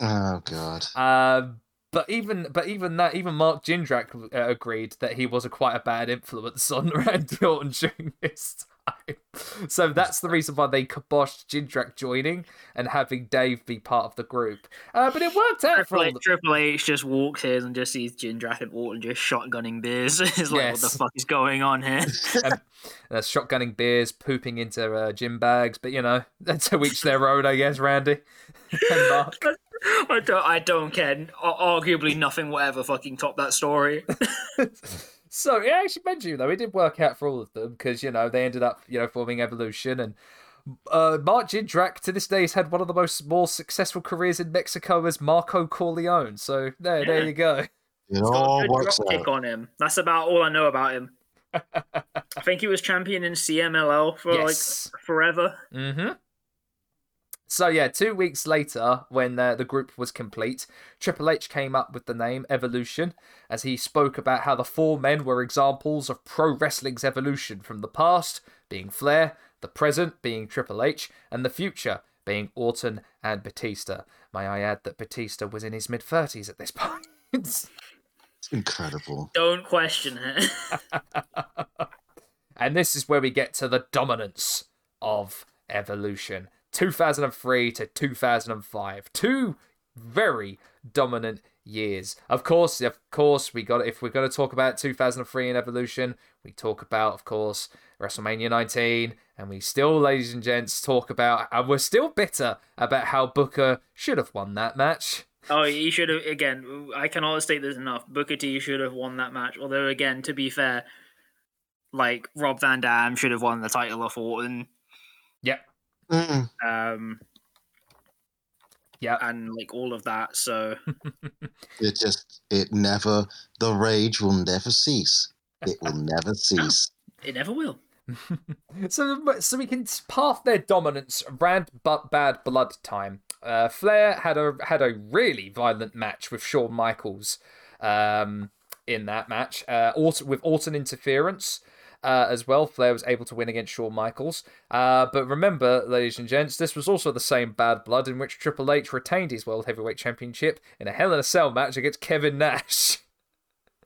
Oh god. Um, but even but even that even Mark Jindrak uh, agreed that he was a quite a bad influence on Randy Orton during this time. So that's the reason why they kiboshed Jindrak joining and having Dave be part of the group. Uh, but it worked out Triple all H, the- Triple H just walks in and just sees Jindrak and Orton just shotgunning beers. it's like, what the fuck is going on here? uh, shotgunning beers, pooping into uh, gym bags. But you know, to each their own, I guess. Randy and Mark. I don't, I don't care. Arguably, nothing will ever fucking top that story. So yeah, actually, Benji though it did work out for all of them because you know they ended up you know forming Evolution and. Uh, Mark Jindrak to this day has had one of the most more successful careers in Mexico as Marco Corleone. So there, there you go. It He's got all a good works out. kick on him. That's about all I know about him. I think he was champion in CMLL for Yes. like forever. Mm-hmm. So yeah, two weeks later, when uh, the group was complete, Triple H came up with the name Evolution, as he spoke about how the four men were examples of pro wrestling's evolution from the past, being Flair, the present being Triple H, and the future being Orton and Batista. May I add that Batista was in his mid thirties at this point. It's incredible. Don't question it. and this is where we get to the dominance of evolution 2003 to 2005 two very dominant years of course of course we got if we're going to talk about 2003 and evolution we talk about of course wrestlemania 19 and we still ladies and gents talk about and we're still bitter about how booker should have won that match oh, he should have. Again, I cannot state this enough. Booker T should have won that match. Although, again, to be fair, like Rob Van Dam should have won the title of Orton. Yep Mm, Um, yep and like all of that. So It just, it never, the rage will never cease. It will never cease. it never will. so, so we can path their dominance around but bad blood time. Uh, Flair had a had a really violent match with Shawn Michaels um, in that match. Uh, with Orton interference uh, as well, Flair was able to win against Shawn Michaels. Uh, but remember, ladies and gents, this was also the same bad blood in which Triple H retained his World Heavyweight Championship in a Hell in a Cell match against Kevin Nash.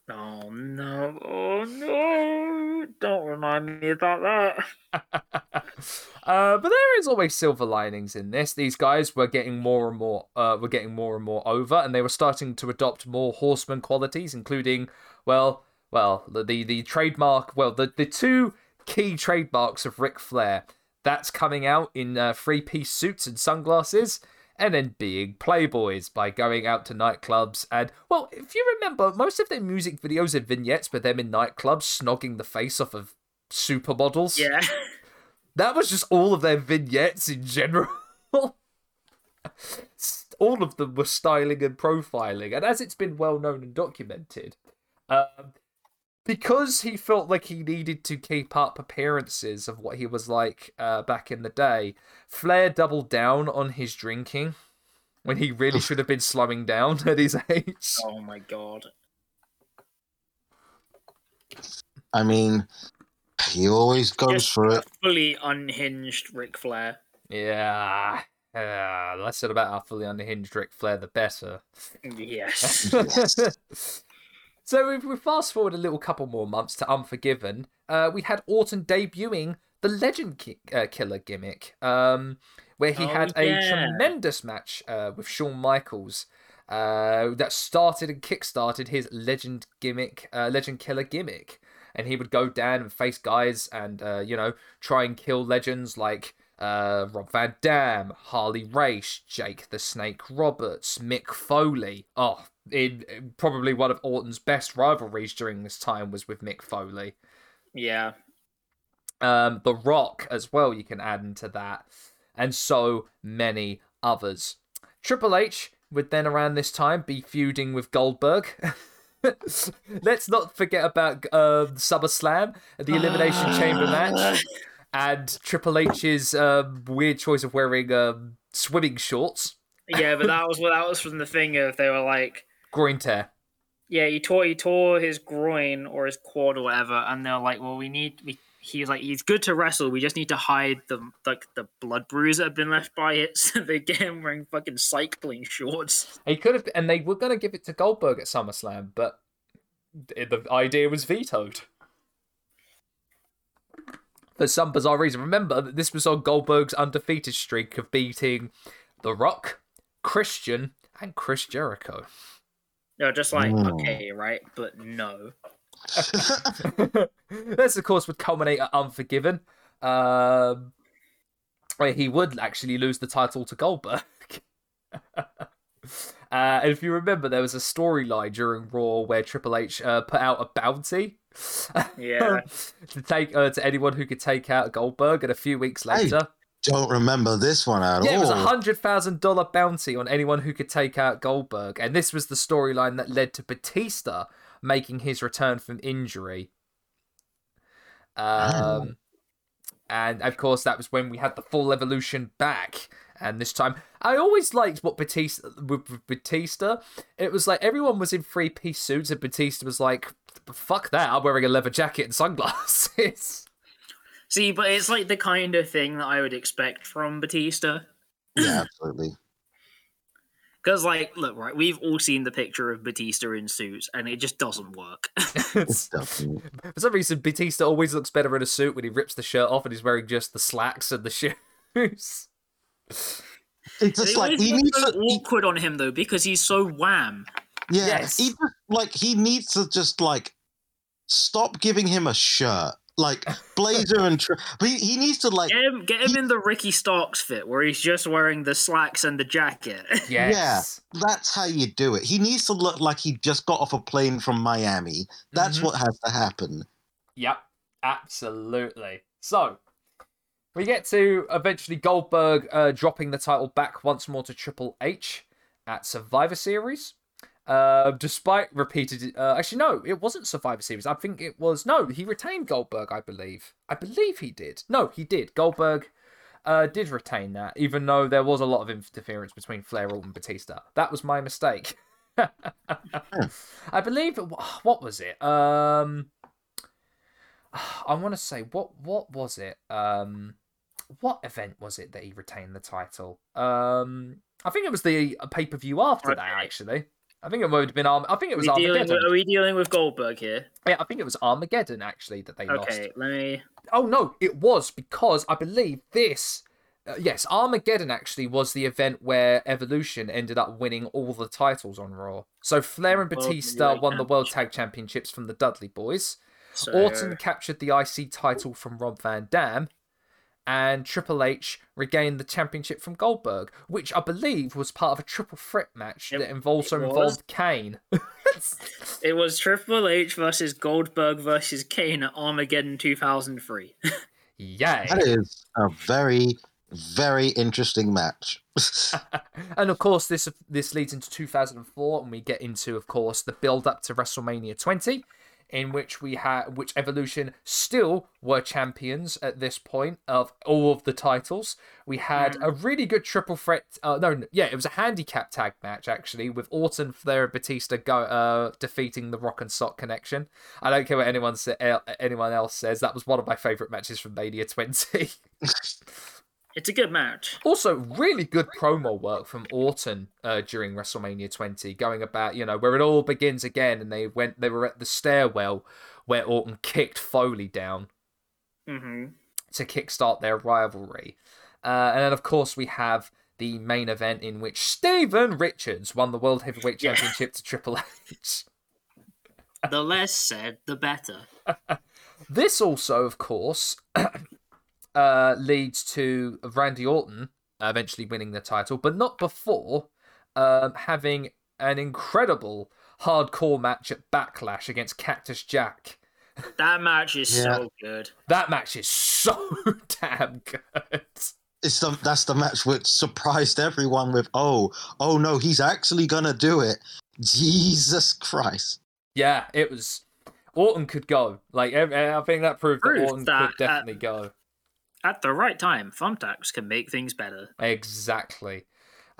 Oh no! Oh no! Don't remind me about that. uh, but there is always silver linings in this. These guys were getting more and more, uh, were getting more and more over, and they were starting to adopt more horseman qualities, including, well, well, the the, the trademark, well, the the two key trademarks of Ric Flair. That's coming out in uh, three piece suits and sunglasses. And then being playboys by going out to nightclubs. And, well, if you remember, most of their music videos and vignettes were them in nightclubs snogging the face off of supermodels. Yeah. That was just all of their vignettes in general. all of them were styling and profiling, and as it's been well known and documented, um, because he felt like he needed to keep up appearances of what he was like uh, back in the day, Flair doubled down on his drinking when he really should have been slowing down at his age. Oh my god. I mean, he always goes Just for it. fully unhinged Ric Flair. Yeah. Uh, less said about our fully unhinged Ric Flair, the better. Yes. Yes. So if we fast forward a little couple more months to Unforgiven, uh, we had Orton debuting the Legend ki- uh, Killer gimmick, um, where he Oh, had a tremendous match uh, with Shawn Michaels. Uh, that started and kick-started his legend gimmick, uh, legend killer gimmick, and he would go down and face guys and uh, you know try and kill legends like uh, Rob Van Dam, Harley Race, Jake the Snake Roberts, Mick Foley. Oh, in, probably one of Orton's best rivalries during this time was with Mick Foley. yeah. Um, The Rock as well, you can add into that, and so many others. Triple H would then around this time be feuding with Goldberg. Let's not forget about um, SummerSlam, the Elimination Chamber match. and Triple H's um, weird choice of wearing um, swimming shorts, Yeah, but that was what that was from the thing of they were like, groin tear. yeah, he tore he tore his groin or his quad or whatever, and they're like, well, we need we. He's like, he's good to wrestle. We just need to hide the like the blood bruise that have been left by it, so they get him wearing fucking cycling shorts. He could have, and they were going to give it to Goldberg at SummerSlam, but the idea was vetoed for some bizarre reason. Remember that this was on Goldberg's undefeated streak of beating The Rock, Christian, and Chris Jericho. They're just like, Mm. okay, right, but no. this, of course, would culminate at Unforgiven, um, where he would actually lose the title to Goldberg. uh, and if you remember, there was a storyline during Raw where Triple H uh, put out a bounty Yeah. to take uh, to anyone who could take out Goldberg, and a few weeks Hey, later, Don't remember this one at yeah, it was a hundred thousand dollar bounty on anyone who could take out Goldberg, and this was the storyline that led to Batista making his return from injury. Um, and of course, that was when we had the full evolution back. And this time, I always liked what Batista with Batista. It was like everyone was in three piece suits, and Batista was like, "Fuck that! I'm wearing a leather jacket and sunglasses." See, but it's like the kind of thing that I would expect from Batista. yeah, absolutely. Because, like, look, right, we've all seen the picture of Batista in suits, and it just doesn't work. Doesn't. For some reason, Batista always looks better in a suit when he rips the shirt off and he's wearing just the slacks and the shoes. It's it just like he needs so to. he- awkward on him though, because he's so wham. yeah, Yes. he just, like he needs to just like stop giving him a shirt, like blazer and. Tri- but he, he needs to like. Get him, get him in the Ricky Starks fit, where he's just wearing the slacks and the jacket. Yes. That's how you do it. He needs to look like he just got off a plane from Miami. That's Mhm. what has to happen. Yep. Absolutely. So, we get to eventually Goldberg uh, dropping the title back once more to Triple H at Survivor Series. Uh, despite repeated, uh, actually no, it wasn't Survivor Series. I think it was no. He retained Goldberg, I believe. I believe he did. No, he did. Goldberg uh, did retain that, even though there was a lot of interference between Flair, Orton, and Batista. That was my mistake. I believe. It, what was it? Um, I want to say what what was it? Um, what event was it that he retained the title? Um, I think it was the pay per view after that. Actually, I think it would have been Arm. I think it was dealing Armageddon. with, are we dealing with Goldberg here? Yeah, I think it was Armageddon actually that they lost. Okay, let me. Oh no, it was because I believe this. Uh, yes, Armageddon actually was the event where Evolution ended up winning all the titles on Raw. So Flair and Batista won the World Tag Championships from the Dudley Boyz. So, Orton captured the IC title from Rob Van Dam, and Triple H regained the championship from Goldberg, which I believe was part of a triple threat match It- that involved also involved Kane. It was Triple H versus Goldberg versus Kane at Armageddon 2003. Yay! That is a very, very interesting match. and of course, this this leads into 2004, and we get into, of course, the build up to WrestleMania 20, in which we had which Evolution still were champions at this point of all of the titles. We had a really good triple threat. Uh, no, no, yeah, it was a handicap tag match actually, with Orton, Flair, and Batista go uh, defeating the Rock and Sock Connection. I don't care what anyone sa- uh, anyone else says. That was one of my favorite matches from Mania 20. It's a good match. Also, really good promo work from Orton uh, during WrestleMania 20, going about you know where it all begins again, and they went they were at the stairwell where Orton kicked Foley down hmm to kickstart their rivalry, uh, and then of course we have the main event in which Steven Richards won the World Heavyweight Yeah. Championship to Triple H. The less said, the better. This also, of course, uh, leads to Randy Orton eventually winning the title, but not before um, having an incredible hardcore match at Backlash against Cactus Jack. That match is Yeah. so good. That match is so damn good. it's the, that's the match which surprised everyone with, oh, oh no, he's actually gonna do it. Jesus Christ. Yeah, it was. Orton could go. Like, ev- I think that proved that Orton that, could uh, definitely go. At the right time, thumbtacks can make things better. Exactly.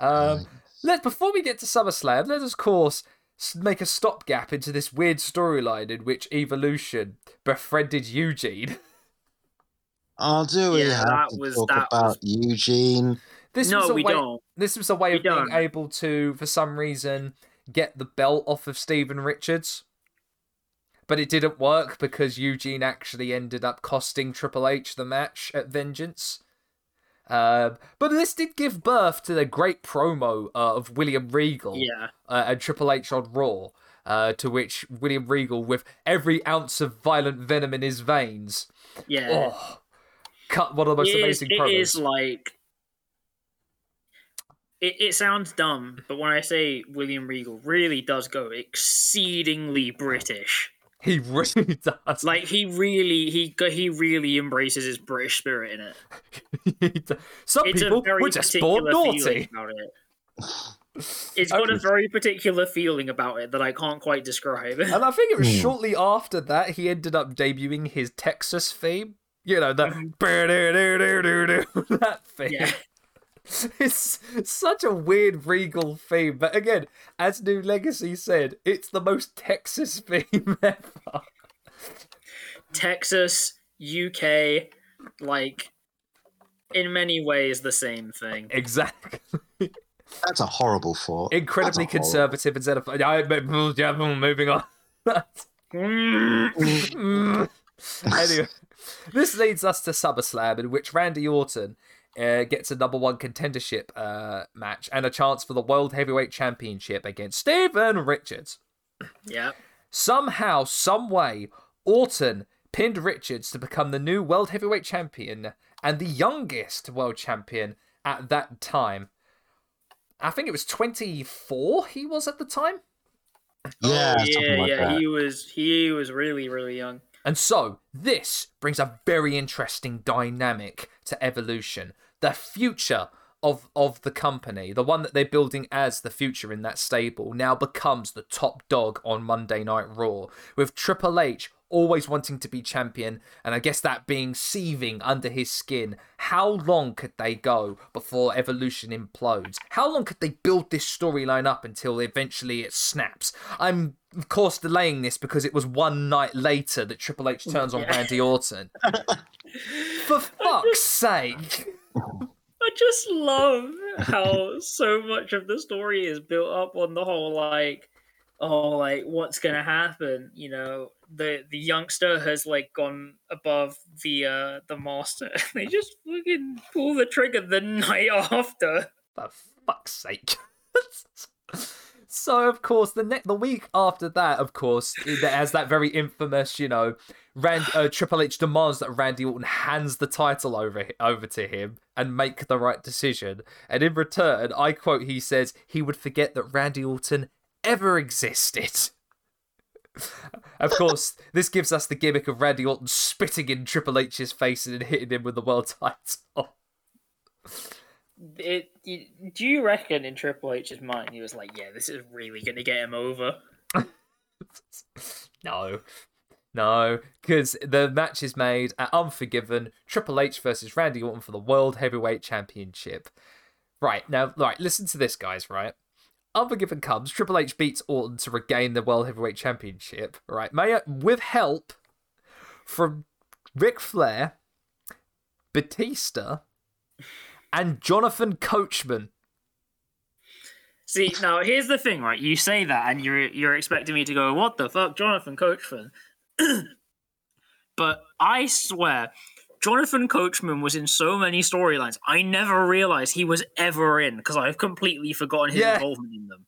Um, let before we get to SummerSlam, let us, of course, make a stopgap into this weird storyline in which Evolution befriended Eugene. Oh, do we Yeah, have that to was- talk that about was- Eugene? This no, was a we way, don't. This was a way We of being don't. able to, for some reason, get the belt off of Steven Richards. But it didn't work because Eugene actually ended up costing Triple H the match at Vengeance. Um, but this did give birth to the great promo uh, of William Regal Yeah. uh, and Triple H on Raw, uh, to which William Regal, with every ounce of violent venom in his veins, Yeah. oh, cut one of the most It is, amazing it promos. is like it, it sounds dumb, but when I say William Regal really does go exceedingly British. He really does. Like he really he he really embraces his British spirit in it. Some It's people a were just born naughty. about it. It's got a very particular feeling about it that I can't quite describe. And I think it was Hmm. shortly after that he ended up debuting his Texas theme. You know, the Mhm. that theme. yeah. It's such a weird regal theme. But again, as New Legacy said, it's the most Texas theme ever. Texas, UK, like in many ways the same thing. Exactly. That's a horrible thought. Incredibly That's horrible- conservative instead of. Yeah, yeah, moving on. Anyway, this leads us to SummerSlam, in which Randy Orton uh, gets a number one contendership uh, match and a chance for the World Heavyweight Championship against Steven Richards. yeah. Somehow, some way, Orton pinned Richards to become the new World Heavyweight Champion and the youngest World Champion at that time. I think it was 24 he was at the time. Yeah, oh, yeah, like yeah. that. He was he was really really young. And so, this brings a very interesting dynamic to Evolution. The future of, of the company, the one that they're building as the future in that stable, now becomes the top dog on Monday Night Raw, with Triple H always wanting to be champion, and I guess that being seething under his skin. How long could they go before Evolution implodes? How long could they build this storyline up until eventually it snaps? I'm, of course, delaying this because it was one night later that Triple H turns on Randy Orton. For fuck's sake! Just love how so much of the story is built up on the whole like oh like what's gonna happen you know? The the youngster has like gone above the uh the master. They just fucking pull the trigger the night after. For fuck's sake. so of course the ne- the week after that, of course, it has that very infamous, you know, Rand uh, Triple H demands that Randy Orton hands the title over over to him and make the right decision. And in return, I quote, he says he would forget that Randy Orton ever existed. of course, this gives us the gimmick of Randy Orton spitting in Triple H's face and hitting him with the world title. It, y- do you reckon in triple h's mind he was like yeah this is really gonna get him over No. No, because the match is made at Unforgiven, Triple H versus Randy Orton for the World Heavyweight Championship. Right, now, right, listen to this, guys, right? Unforgiven comes, Triple H beats Orton to regain the World Heavyweight Championship, right? May with help from Ric Flair, Batista, and Jonathan Coachman. See, now here's the thing, right? You say that, and you're you're expecting me to go, "What the fuck, Jonathan Coachman?" but I swear, Jonathan Coachman was in so many storylines. I never realized he was ever in because I've completely forgotten his Yeah. involvement in them.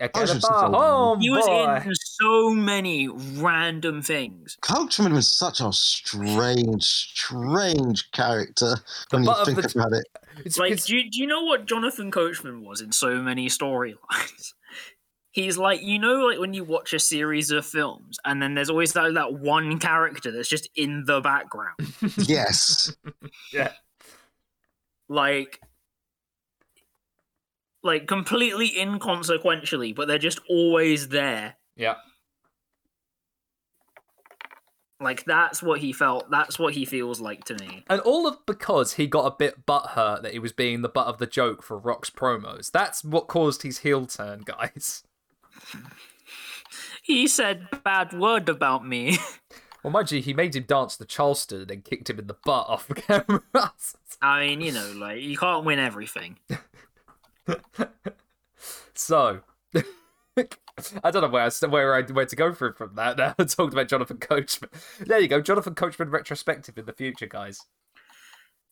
Get I was a bar home, He was boy. in so many random things. Coachman was such a strange, strange character when you think the- about it. It's Like, because- do you, do you know what Jonathan Coachman was in so many storylines? He's like, you know, like when you watch a series of films, and then there's always that, that one character that's just in the background. Yes. yeah. like like completely inconsequentially but they're just always there Yeah. Like that's what he felt. That's what he feels like to me. And all of because he got a bit butthurt that he was being the butt of the joke for Rock's promos. That's what caused his heel turn, guys. He said bad word about me. Well, mind you, he made him dance the Charleston and then kicked him in the butt off the camera. I mean, you know, like you can't win everything. So, I don't know where I, where I where to go from from that. Now I talked about Jonathan Coachman. There you go, Jonathan Coachman retrospective in the future, guys.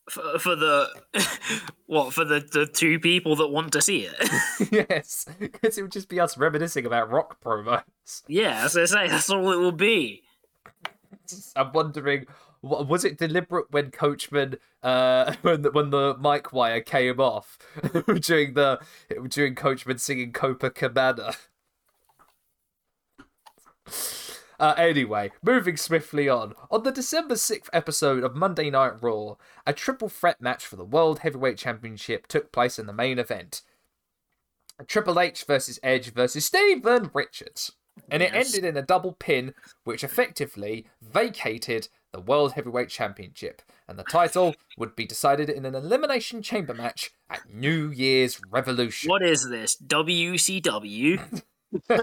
For, for the what? For the, the two people that want to see it. yes, because it would just be us reminiscing about rock promos. yeah, as I say, that's all it will be. I'm wondering, was it deliberate when Coachman, uh, when the, when the mic wire came off during the during Coachman singing Copacabana? Uh, anyway, moving swiftly on. On the December 6th episode of Monday Night Raw, a triple threat match for the World Heavyweight Championship took place in the main event. Triple H versus Edge versus Steven Richards. And it Yes. ended in a double pin, which effectively vacated the World Heavyweight Championship. And the title would be decided in an Elimination Chamber match at New Year's Revolution. What is this? WCW?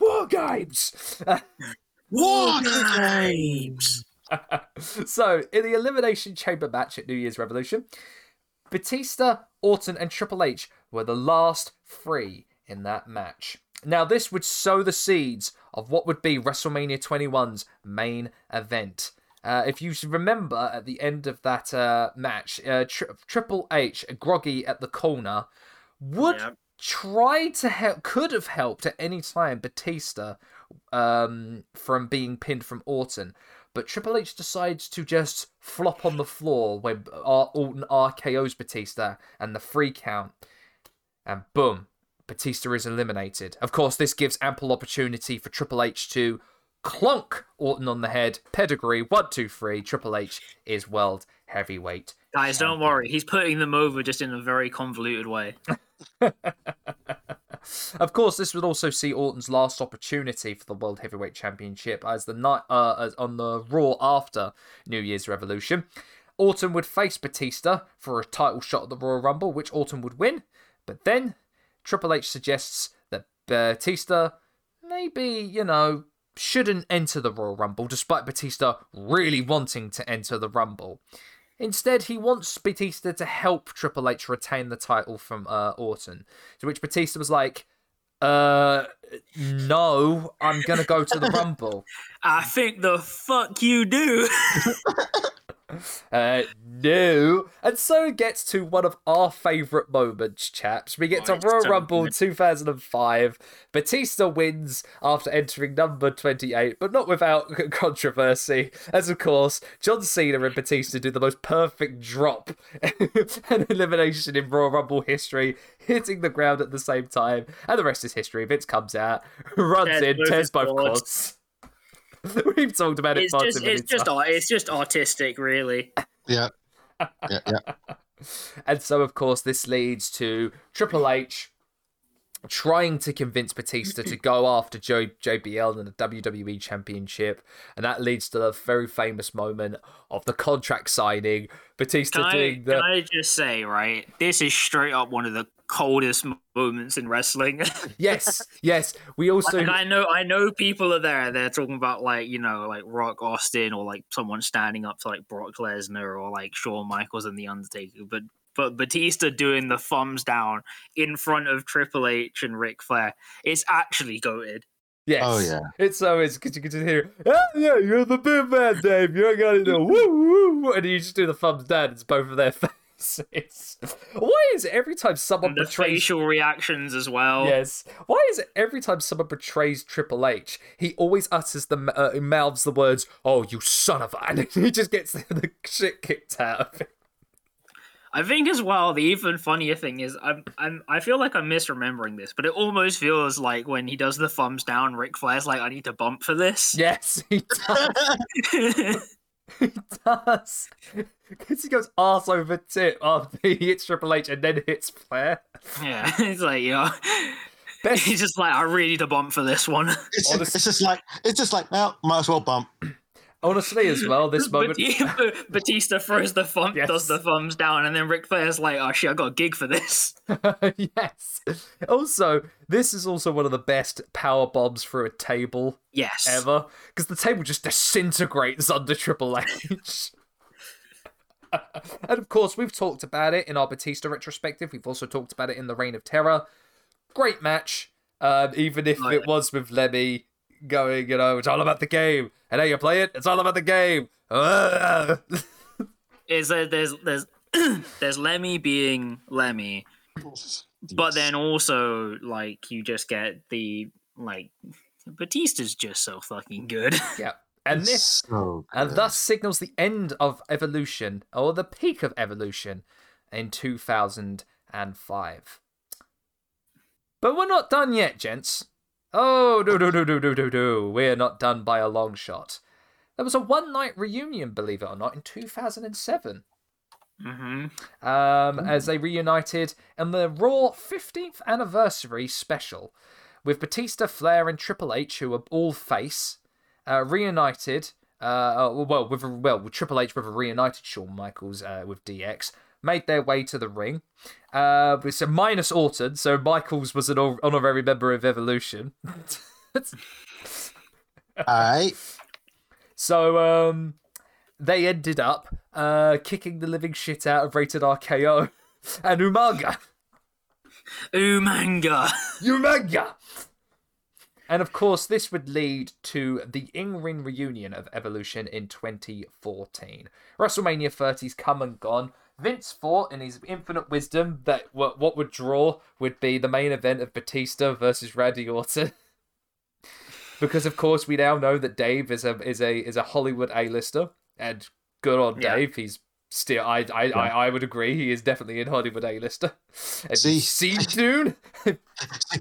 War Games! War Games! so, in the Elimination Chamber match at New Year's Revolution, Batista, Orton, and Triple H were the last three in that match. Now, this would sow the seeds of what would be WrestleMania 21's main event. Uh, if you remember at the end of that uh, match, uh, Tri- Triple H, groggy at the corner, would Yep. try to help, could have helped at any time Batista um, from being pinned from Orton. But Triple H decides to just flop on the floor when Orton RKO's Batista and the free count. And boom, Batista is eliminated. Of course, this gives ample opportunity for Triple H to clonk Orton on the head. Pedigree, one, two, three. Triple H is world heavyweight. Guys, don't worry. He's putting them over just in a very convoluted way. Of course, this would also see Orton's last opportunity for the World Heavyweight Championship as the night uh, as on the Raw after New Year's Revolution. Orton would face Batista for a title shot at the Royal Rumble, which Orton would win. But then Triple H suggests that Batista maybe, you know, shouldn't enter the Royal Rumble, despite Batista really wanting to enter the Rumble. Instead, he wants Batista to help Triple H retain the title from uh, Orton. To which Batista was like, uh, no, I'm to go to the Rumble. I think the fuck you do. Uh, no. And so it gets to one of our favourite moments, chaps. We get to Royal Rumble 2005. Batista wins after entering number 28, but not without controversy. As, of course, John Cena and Batista do the most perfect drop and elimination in Royal Rumble history, hitting the ground at the same time. And the rest is history. Vince comes out, runs Tears in, tears both quads. Quads. We've talked about it It's far just, too many it's times. art- it's just artistic, really. Yeah. Yeah, yeah. And so, of course, this leads to Triple H trying to convince Batista to mm-hmm. go after Joe JBL in the WWE Championship, and that leads to the very famous moment of the contract signing. Batista Can I, doing the can I just say, right? This is straight up one of the coldest moments in wrestling. yes, yes. We also like I know, I know people are there. They're talking about like you know, like Rock Austin or like someone standing up to like Brock Lesnar or like Shawn Michaels and the Undertaker, but but Batista doing the thumbs down in front of Triple H and Ric Flair, it's actually goaded. yes. Oh, yeah. It's so is because you can just hear, oh yeah, you're the big man, Dave. You ain't got to do woo woo, and you just do the thumbs down. It's both of their faces. Why is it every time someone And the betrays facial reactions as well. Yes. Why is it every time someone betrays Triple H, he always utters the uh, mouths the words "Oh, you son of a," and he just gets the, the shit kicked out of him. I think as well. The even funnier thing is, I'm, I'm, I feel like I'm misremembering this, but it almost feels like when he does the thumbs down, Ric Flair's like, "I need to bump for this." Yes, he does. he does. Because he goes arse over tip after he hits Triple H and then hits Flair. yeah, it's like you know, Best he's just like, "I really need to bump for this one." It's, Honest- it's just like it's just like well, might as well bump. Honestly, as well, this moment. Batista, throws the thumb, Yes. does the thumbs down, and then Ric Flair's like, "Oh shit, I got a gig for this." yes. Also, this is also one of the best power bombs through a table Yes. ever because the table just disintegrates under Triple H. and of course, we've talked about it in our Batista retrospective. We've also talked about it in the Reign of Terror. Great match, um, even if it was with Lemmy going, you know, it's all about the game, and how you play it, it's all about the game. Is that there's there's there's Lemmy being Lemmy, but then also like you just get the like Batista's just so fucking good. yeah, and this so and thus signals the end of evolution or the peak of evolution in 2005 but we're not done yet gents oh no no no no no no no. We're not done by a long shot. There was a one night reunion believe it or not in 2007 hmm um, as they reunited in the Raw 15th anniversary special with Batista, Flair, and Triple H, who are all face, uh, reunited. Uh, uh, well, with well, with Triple H with a reunited Shawn Michaels uh, with DX, made their way to the ring. Uh, it's a minus Orton, so Michaels was an honorary member of Evolution. All right. So um, they ended up uh, kicking the living shit out of Rated RKO and Umaga. Umanga. Umaga! And of course, this would lead to the in ring reunion of Evolution in 2014. WrestleMania 30's come and gone. Vince thought, in his infinite wisdom, that what, what would draw would be the main event of Batista versus Randy Orton. because of course, we now know that Dave is a is a is a Hollywood A-lister, and good on Yeah. Dave. He's still, I I, I I would agree, he is definitely in Hollywood A-lister. And See? see you soon.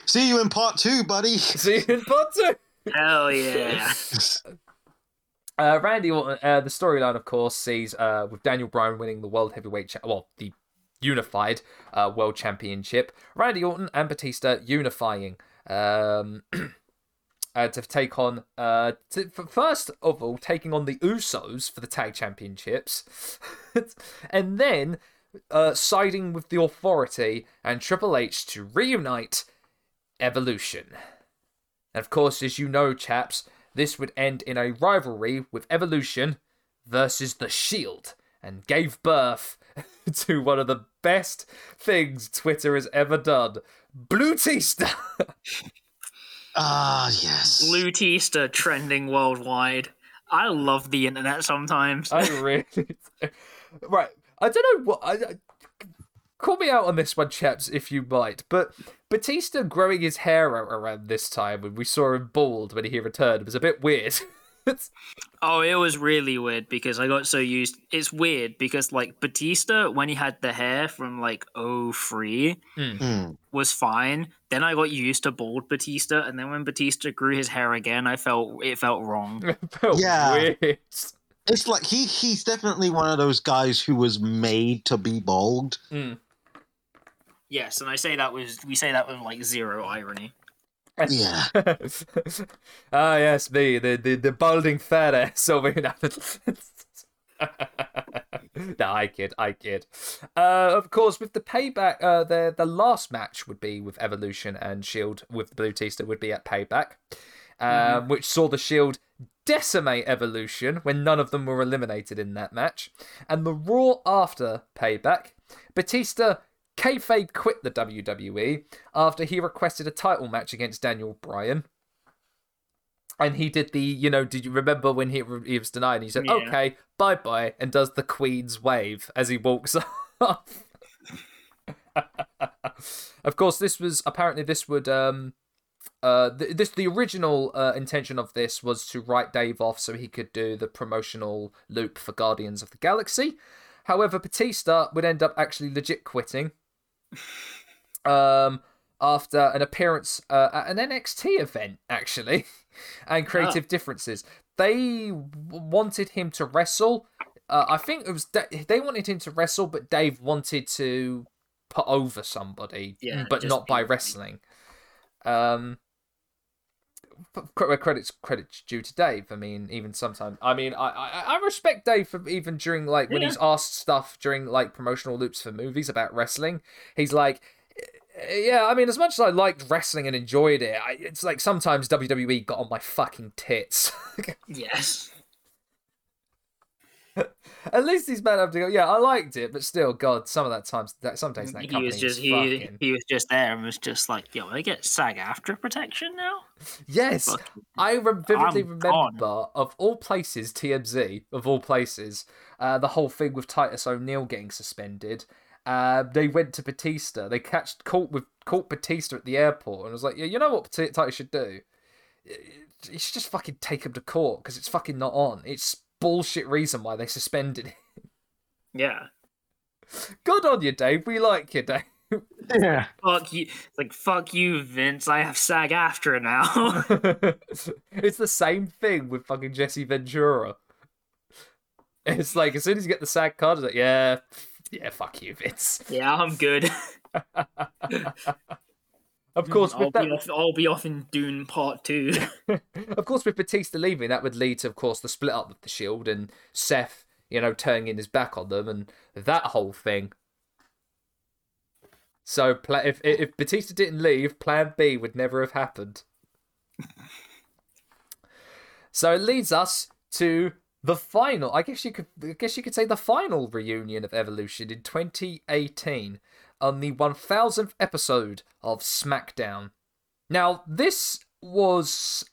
See you in part two, buddy. See you in part two. Hell yeah. Uh, Randy Orton, uh, the storyline, of course, sees uh, with Daniel Bryan winning the World Heavyweight, cha- well, the unified uh, World Championship, Randy Orton and Batista unifying um, uh, to take on, uh, to, first of all, taking on the Usos for the Tag Championships, and then siding with the Authority and Triple H to reunite Evolution. And of course, as you know, chaps, this would end in a rivalry with Evolution versus The Shield and gave birth to one of the best things Twitter has ever done Blue Teaster. Ah, yes. Blue Tista trending worldwide. I love the internet sometimes. I really. right. I don't know what. I, I- call me out on this one, chaps, if you might. But Batista growing his hair out around this time when we saw him bald when he returned was a bit weird. Oh, it was really weird because I got so used. It's weird because like Batista when he had the hair from like 03 Mm. was fine. Then I got used to bald Batista, and then when Batista grew his hair again, I felt it felt wrong. It felt Yeah. weird. It's like he he's definitely one of those guys who was made to be bald. Mm. Yes, and I say that was we say that with like zero irony. Yeah. ah, yes, me, the the, the balding fat ass over here. no, I kid, I kid. Uh, of course, with the payback, uh, the the last match would be with Evolution and Shield with the Blue Tista would be at Payback, um, which saw the Shield decimate Evolution when none of them were eliminated in that match, and the Raw after Payback, Batista kayfabe quit the WWE after he requested a title match against Daniel Bryan. And he did the, you know, did you remember when he, he was denied? And he said, Yeah. okay, bye bye, and does the Queen's wave as he walks off. of course, this was apparently this would um uh th- this the original uh, intention of this was to write Dave off so he could do the promotional loop for Guardians of the Galaxy. However, Batista would end up actually legit quitting um after an appearance uh, at an NXT event actually and creative differences. They wanted him to wrestle. Uh, I think it was Da- they wanted him to wrestle, but Dave wanted to put over somebody, Yeah, but not by wrestling. Um, cre- credits credits due to Dave. I mean, even sometimes. I mean, I, I I respect Dave for even during like when Yeah. he's asked stuff during like promotional loops for movies about wrestling. He's like, eh, yeah. I mean, as much as I liked wrestling and enjoyed it, I, it's like sometimes WWE got on my fucking tits. Yes. At least he's man enough to go. Yeah, I liked it, but still, God, some of that times, that some days that He was just he, fucking. he was just there and was just like, yo, they get SAG-AFTRA protection now. Yes. I vividly I'm remember gone. of all places, TMZ of all places, uh, the whole thing with Titus O'Neil getting suspended. Uh, they went to Batista. They catched caught with caught Batista at the airport and was like, yeah, you know what Titus should do? You should just fucking take him to court because it's fucking not on. It's bullshit reason why they suspended him. Yeah. Good on you, Dave. We like you, Dave. Yeah. Fuck you. Like fuck you, Vince. I have SAG-AFTRA now. it's the same thing with fucking Jesse Ventura. It's like as soon as you get the SAG card, it's like, yeah, yeah, fuck you, Vince. yeah, I'm good. Of hmm, course, I'll with that, be off. I'll be off in Dune Part Two. of course, with Batista leaving, that would lead to, of course, the split up of the Shield and Seth, you know, turning his back on them and that whole thing. So, if if Batista didn't leave, Plan B would never have happened. so it leads us to the final. I guess you could, I guess you could say the final reunion of Evolution in 2018 on the 1000th episode of SmackDown. Now, this was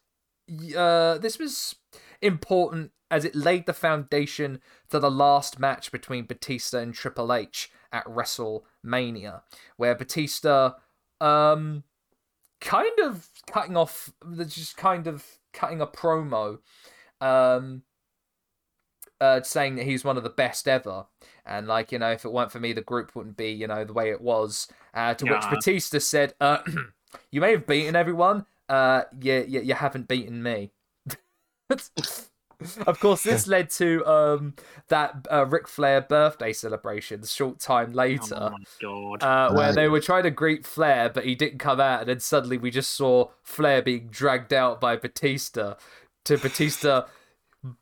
uh, this was important as it laid the foundation to the last match between Batista and Triple H at WrestleMania, where Batista, um, kind of cutting off, just kind of cutting a promo, um, uh, saying that he's one of the best ever, and like you know, if it weren't for me, the group wouldn't be you know the way it was. Uh, to which Batista said, uh, "You may have beaten everyone, uh, you, you, you haven't beaten me." of course, this led to um that uh, Ric Flair birthday celebration short time later, oh my god. uh, where they were trying to greet Flair, but he didn't come out, and then suddenly we just saw Flair being dragged out by Batista, to Batista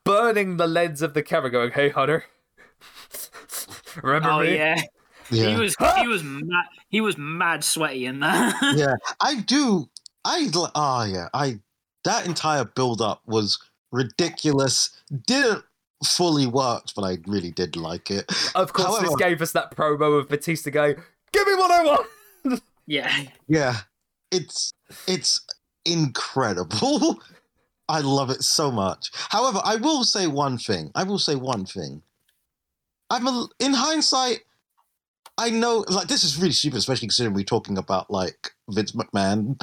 burning the lens of the camera, going, "Hey, Hunter, remember oh me?" yeah. Yeah. He was he was mad he was mad sweaty in that. yeah, I do. I l- oh yeah, I that entire build up was ridiculous. Didn't fully work, but I really did like it. Of course, this gave us that promo of Batista going, "Give me what I want." yeah. Yeah, it's it's incredible. I love it so much. However, I will say one thing. I will say one thing. I'm a, in hindsight. I know, like this is really stupid, especially considering we're talking about like Vince McMahon.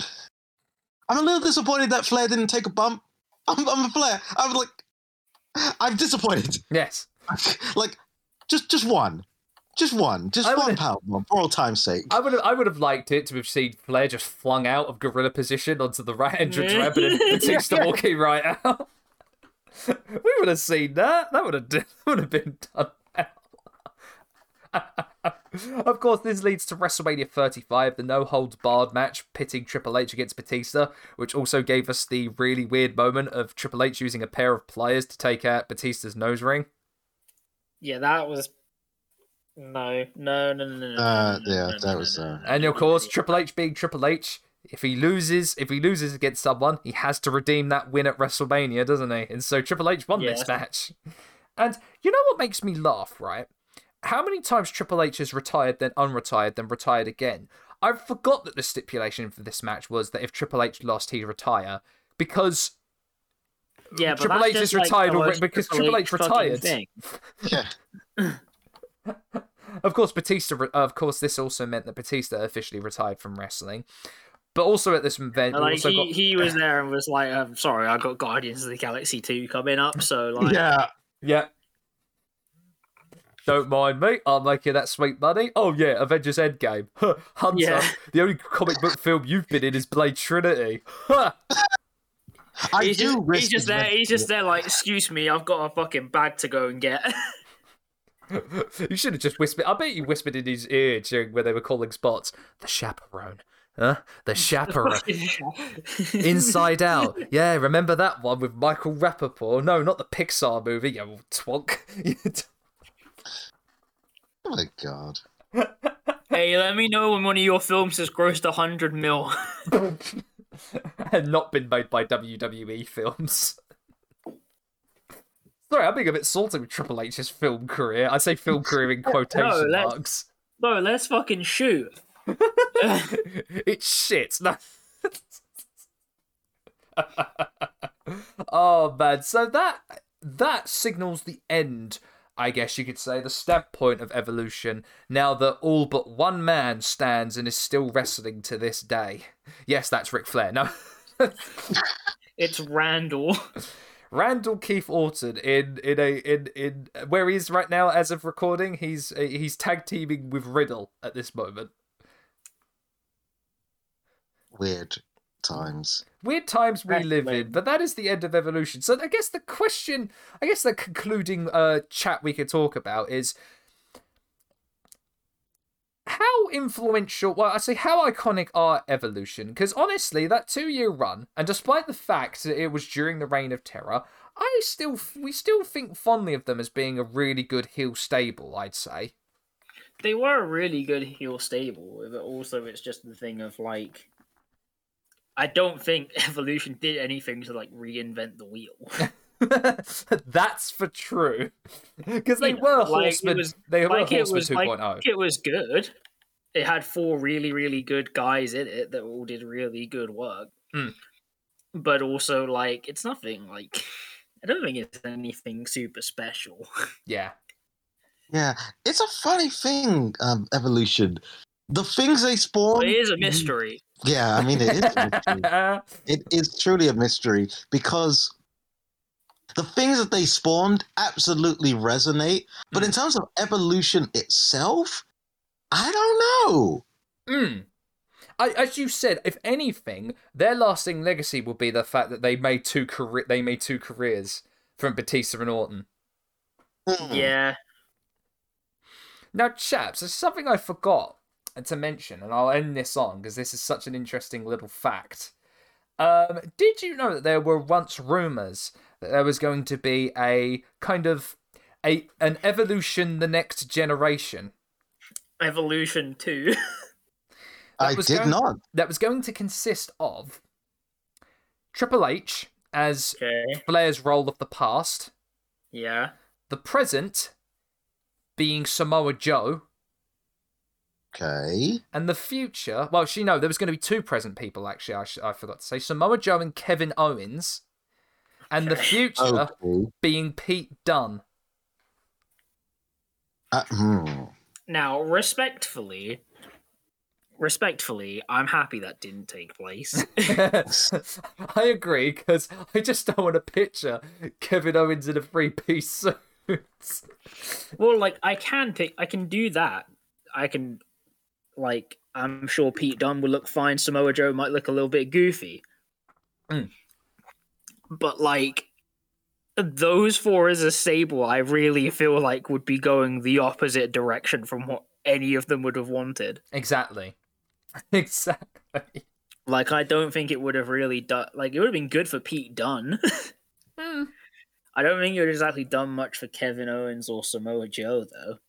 I'm a little disappointed that Flair didn't take a bump. I'm, I'm a Flair. I'm like, I'm disappointed. yes, like, just just one, just one, just I one would've- pound one for all time's sake. I would have, I would have liked it to have seen Flair just flung out of gorilla position onto the right entrance Yeah. ramp and then Batista walking right out. we would have seen that. That would have, that would have been done. of course, this leads to WrestleMania 35, the no holds barred match pitting Triple H against Batista, which also gave us the really weird moment of Triple H using a pair of pliers to take out Batista's nose ring. Yeah, that was no, no, no, no, no. no, Uh, no, yeah, no, that no, was, uh, no, no, And of course, Triple H being Triple H, if he loses, if he loses against someone, he has to redeem that win at WrestleMania, doesn't he? And so Triple H won this match. And you know what makes me laugh, right? How many times Triple H has retired, then unretired, then retired again? I forgot that the stipulation for this match was that if Triple H lost, he'd retire because Yeah, but Triple H is just, like, retired the already- because Triple H fucking retired. thing. Yeah. Of course, Batista. re- Of course, this also meant that Batista officially retired from wrestling. But also at this event, Like also he, got he was there and was like, "I'm sorry, I got Guardians of the Galaxy two coming up." So like, Yeah. Yeah. Don't mind me. I'm making that sweet money. Oh yeah, Avengers Endgame. Huh, Hunter. Yeah. The only comic book film you've been in is Blade Trinity. Huh. I he's do just, risk he's just there. He's just there, like, "Excuse me, I've got a fucking bag to go and get." you should have just whispered. I bet you whispered in his ear during when they were calling spots. The chaperone. Huh? The Chaperone. Inside Out. Yeah, remember that one with Michael Rappaport? No, not the Pixar movie, you twonk. Oh my god. hey, let me know when one of your films has grossed a hundred mil. and not been made by WWE films. Sorry, I'm being a bit salty with Triple H's film career. I say film career in quotation let's- marks. no, let's fucking shoot. it's shit. No. oh man, so that that signals the end, I guess you could say, the stamp point of evolution. Now that all but one man stands and is still wrestling to this day. Yes, that's Ric Flair. No. It's Randall. Randall Keith Orton in in a in in where he is right now as of recording. He's he's tag teaming with Riddle at this moment. Weird times. Weird times we live in, but that is the end of evolution. So I guess the question, I guess the concluding uh chat we could talk about is how influential, well, I say how iconic are evolution? Because honestly, that two-year run, and despite the fact that it was during the reign of terror, I still we still think fondly of them as being a really good heel stable. I'd say. They were a really good heel stable, but also it's just the thing of like. I don't think Evolution did anything to like reinvent the wheel. That's for true, because they You know, were like, horsemen. was- they were like horsemen was 2.0. like oh. it was good. It had four really really good guys in it that all did really good work. Hmm. But also like it's nothing like I don't think it's anything super special. yeah. Yeah, it's a funny thing, um, evolution. The things they spawn. But it is a mystery. Yeah, I mean, it is a it is truly a mystery because the things that they spawned absolutely resonate. But in terms of evolution itself, I don't know. Mm. I, as you said, if anything, their lasting legacy will be the fact that they made two career they made two careers from Batista and Orton. Hmm. Yeah. Now, chaps, there's something I forgot to mention, and I'll end this on because this is such an interesting little fact. Um, did you know that there were once rumors that there was going to be a kind of a an evolution the next generation Evolution 2. I was did going- not. that was going to consist of Triple H as okay. Flair's role of the past, Yeah. the present being Samoa Joe, Okay. and the future. Well, she no, there was going to be two present people. Actually, I, sh- I forgot to say Samoa Joe and Kevin Owens, and the future Okay. being Pete Dunne. Uh, hmm. Now, respectfully, respectfully, I'm happy that didn't take place. I agree because I just don't want to picture Kevin Owens in a three-piece suit. well, like I can pick, I can do that. I can, like, I'm sure Pete Dunne will look fine. Samoa Joe might look a little bit goofy, Mm. but like those four as a stable, I really feel like would be going the opposite direction from what any of them would have wanted. exactly. Exactly. Like, I don't think it would have really done. Like, it would have been good for Pete Dunne. Hmm. I don't think it would have exactly done much for Kevin Owens or Samoa Joe, though.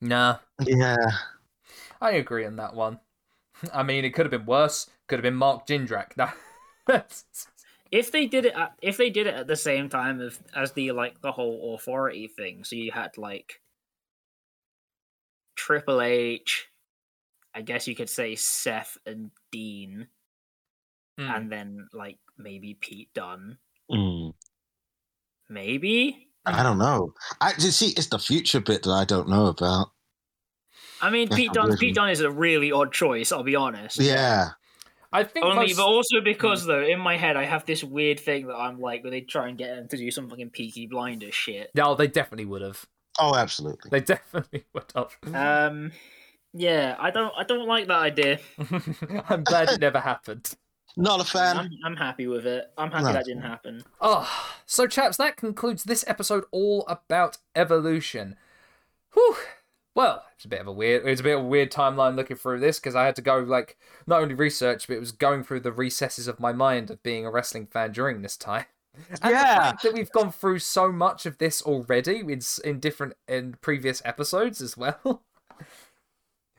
Nah, Yeah. I agree on that one. I mean, it could have been worse. Could have been Mark Jindrak. Nah. If they did it, at, if they did it at the same time as as the like the whole authority thing, so you had like Triple H, I guess you could say Seth and Dean, Hmm. and then like maybe Pete Dunne Hmm. maybe. I don't know. I just see it's the future bit that I don't know about. I mean, Yeah, Pete Dunne. Pete Dunne is a really odd choice. I'll be honest. Yeah. I think Only, most- but also because though, in my head, I have this weird thing that I'm like, where they try and get him to do some fucking Peaky Blinders shit. No, they definitely would have. Oh, absolutely. They definitely would have. Um, yeah, I don't, I don't like that idea. I'm glad it never happened. Not a fan. I'm, I'm happy with it. I'm happy No. that didn't happen. Oh, so chaps, that concludes this episode all about evolution. Whew. Well, it's a bit of a weird. It's a bit of a weird timeline looking through this because I had to go like not only research, but it was going through the recesses of my mind of being a wrestling fan during this time. And Yeah. the fact that we've gone through so much of this already in in different in previous episodes as well.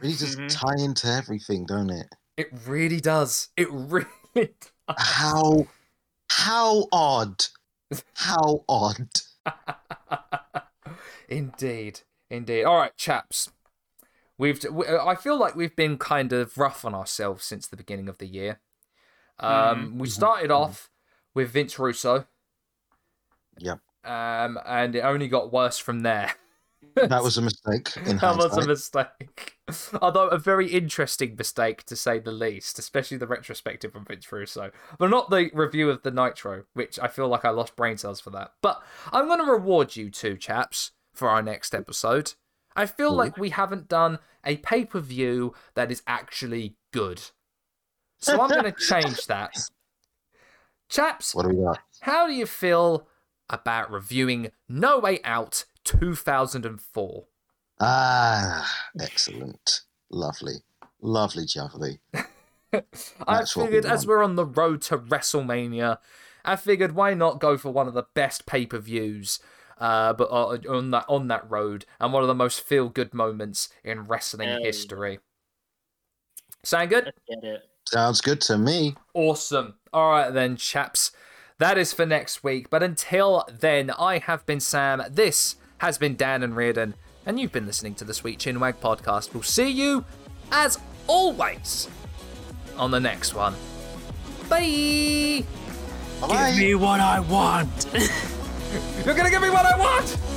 Really just Mhm. tie into everything, don't it? It really does. It really does. How how odd. How odd. indeed, indeed. All right, chaps. We've. we- I feel like we've been kind of rough on ourselves since the beginning of the year. Um, we Mhm. started Mhm. off with Vince Russo. Yep. Um, and it only got worse from there. That was a mistake in that was a mistake. Although a very interesting mistake to say the least, especially the retrospective from Vince Russo. But not the review of the Nitro, which I feel like I lost brain cells for that. But I'm going to reward you two chaps for our next episode. I feel Ooh. like we haven't done a pay per view that is actually good. So I'm going to change that. Chaps, What do we got? how do you feel about reviewing No Way Out 2004? Ah, excellent. Lovely. Lovely, jubbly. I figured as we're on the road to WrestleMania, I figured why not go for one of the best pay per views, uh, but uh, on that on that road, and one of the most feel good moments in wrestling Hell yeah. history. Sound good? Let's get it. Sounds good to me. Awesome. All right then, chaps. That is for next week. But until then, I have been Sam. This has been Dan and Reardon, and you've been listening to the Sweet Chinwag podcast. We'll see you, as always, on the next one. Bye. Bye-bye. Give me what I want. You're gonna give me what I want.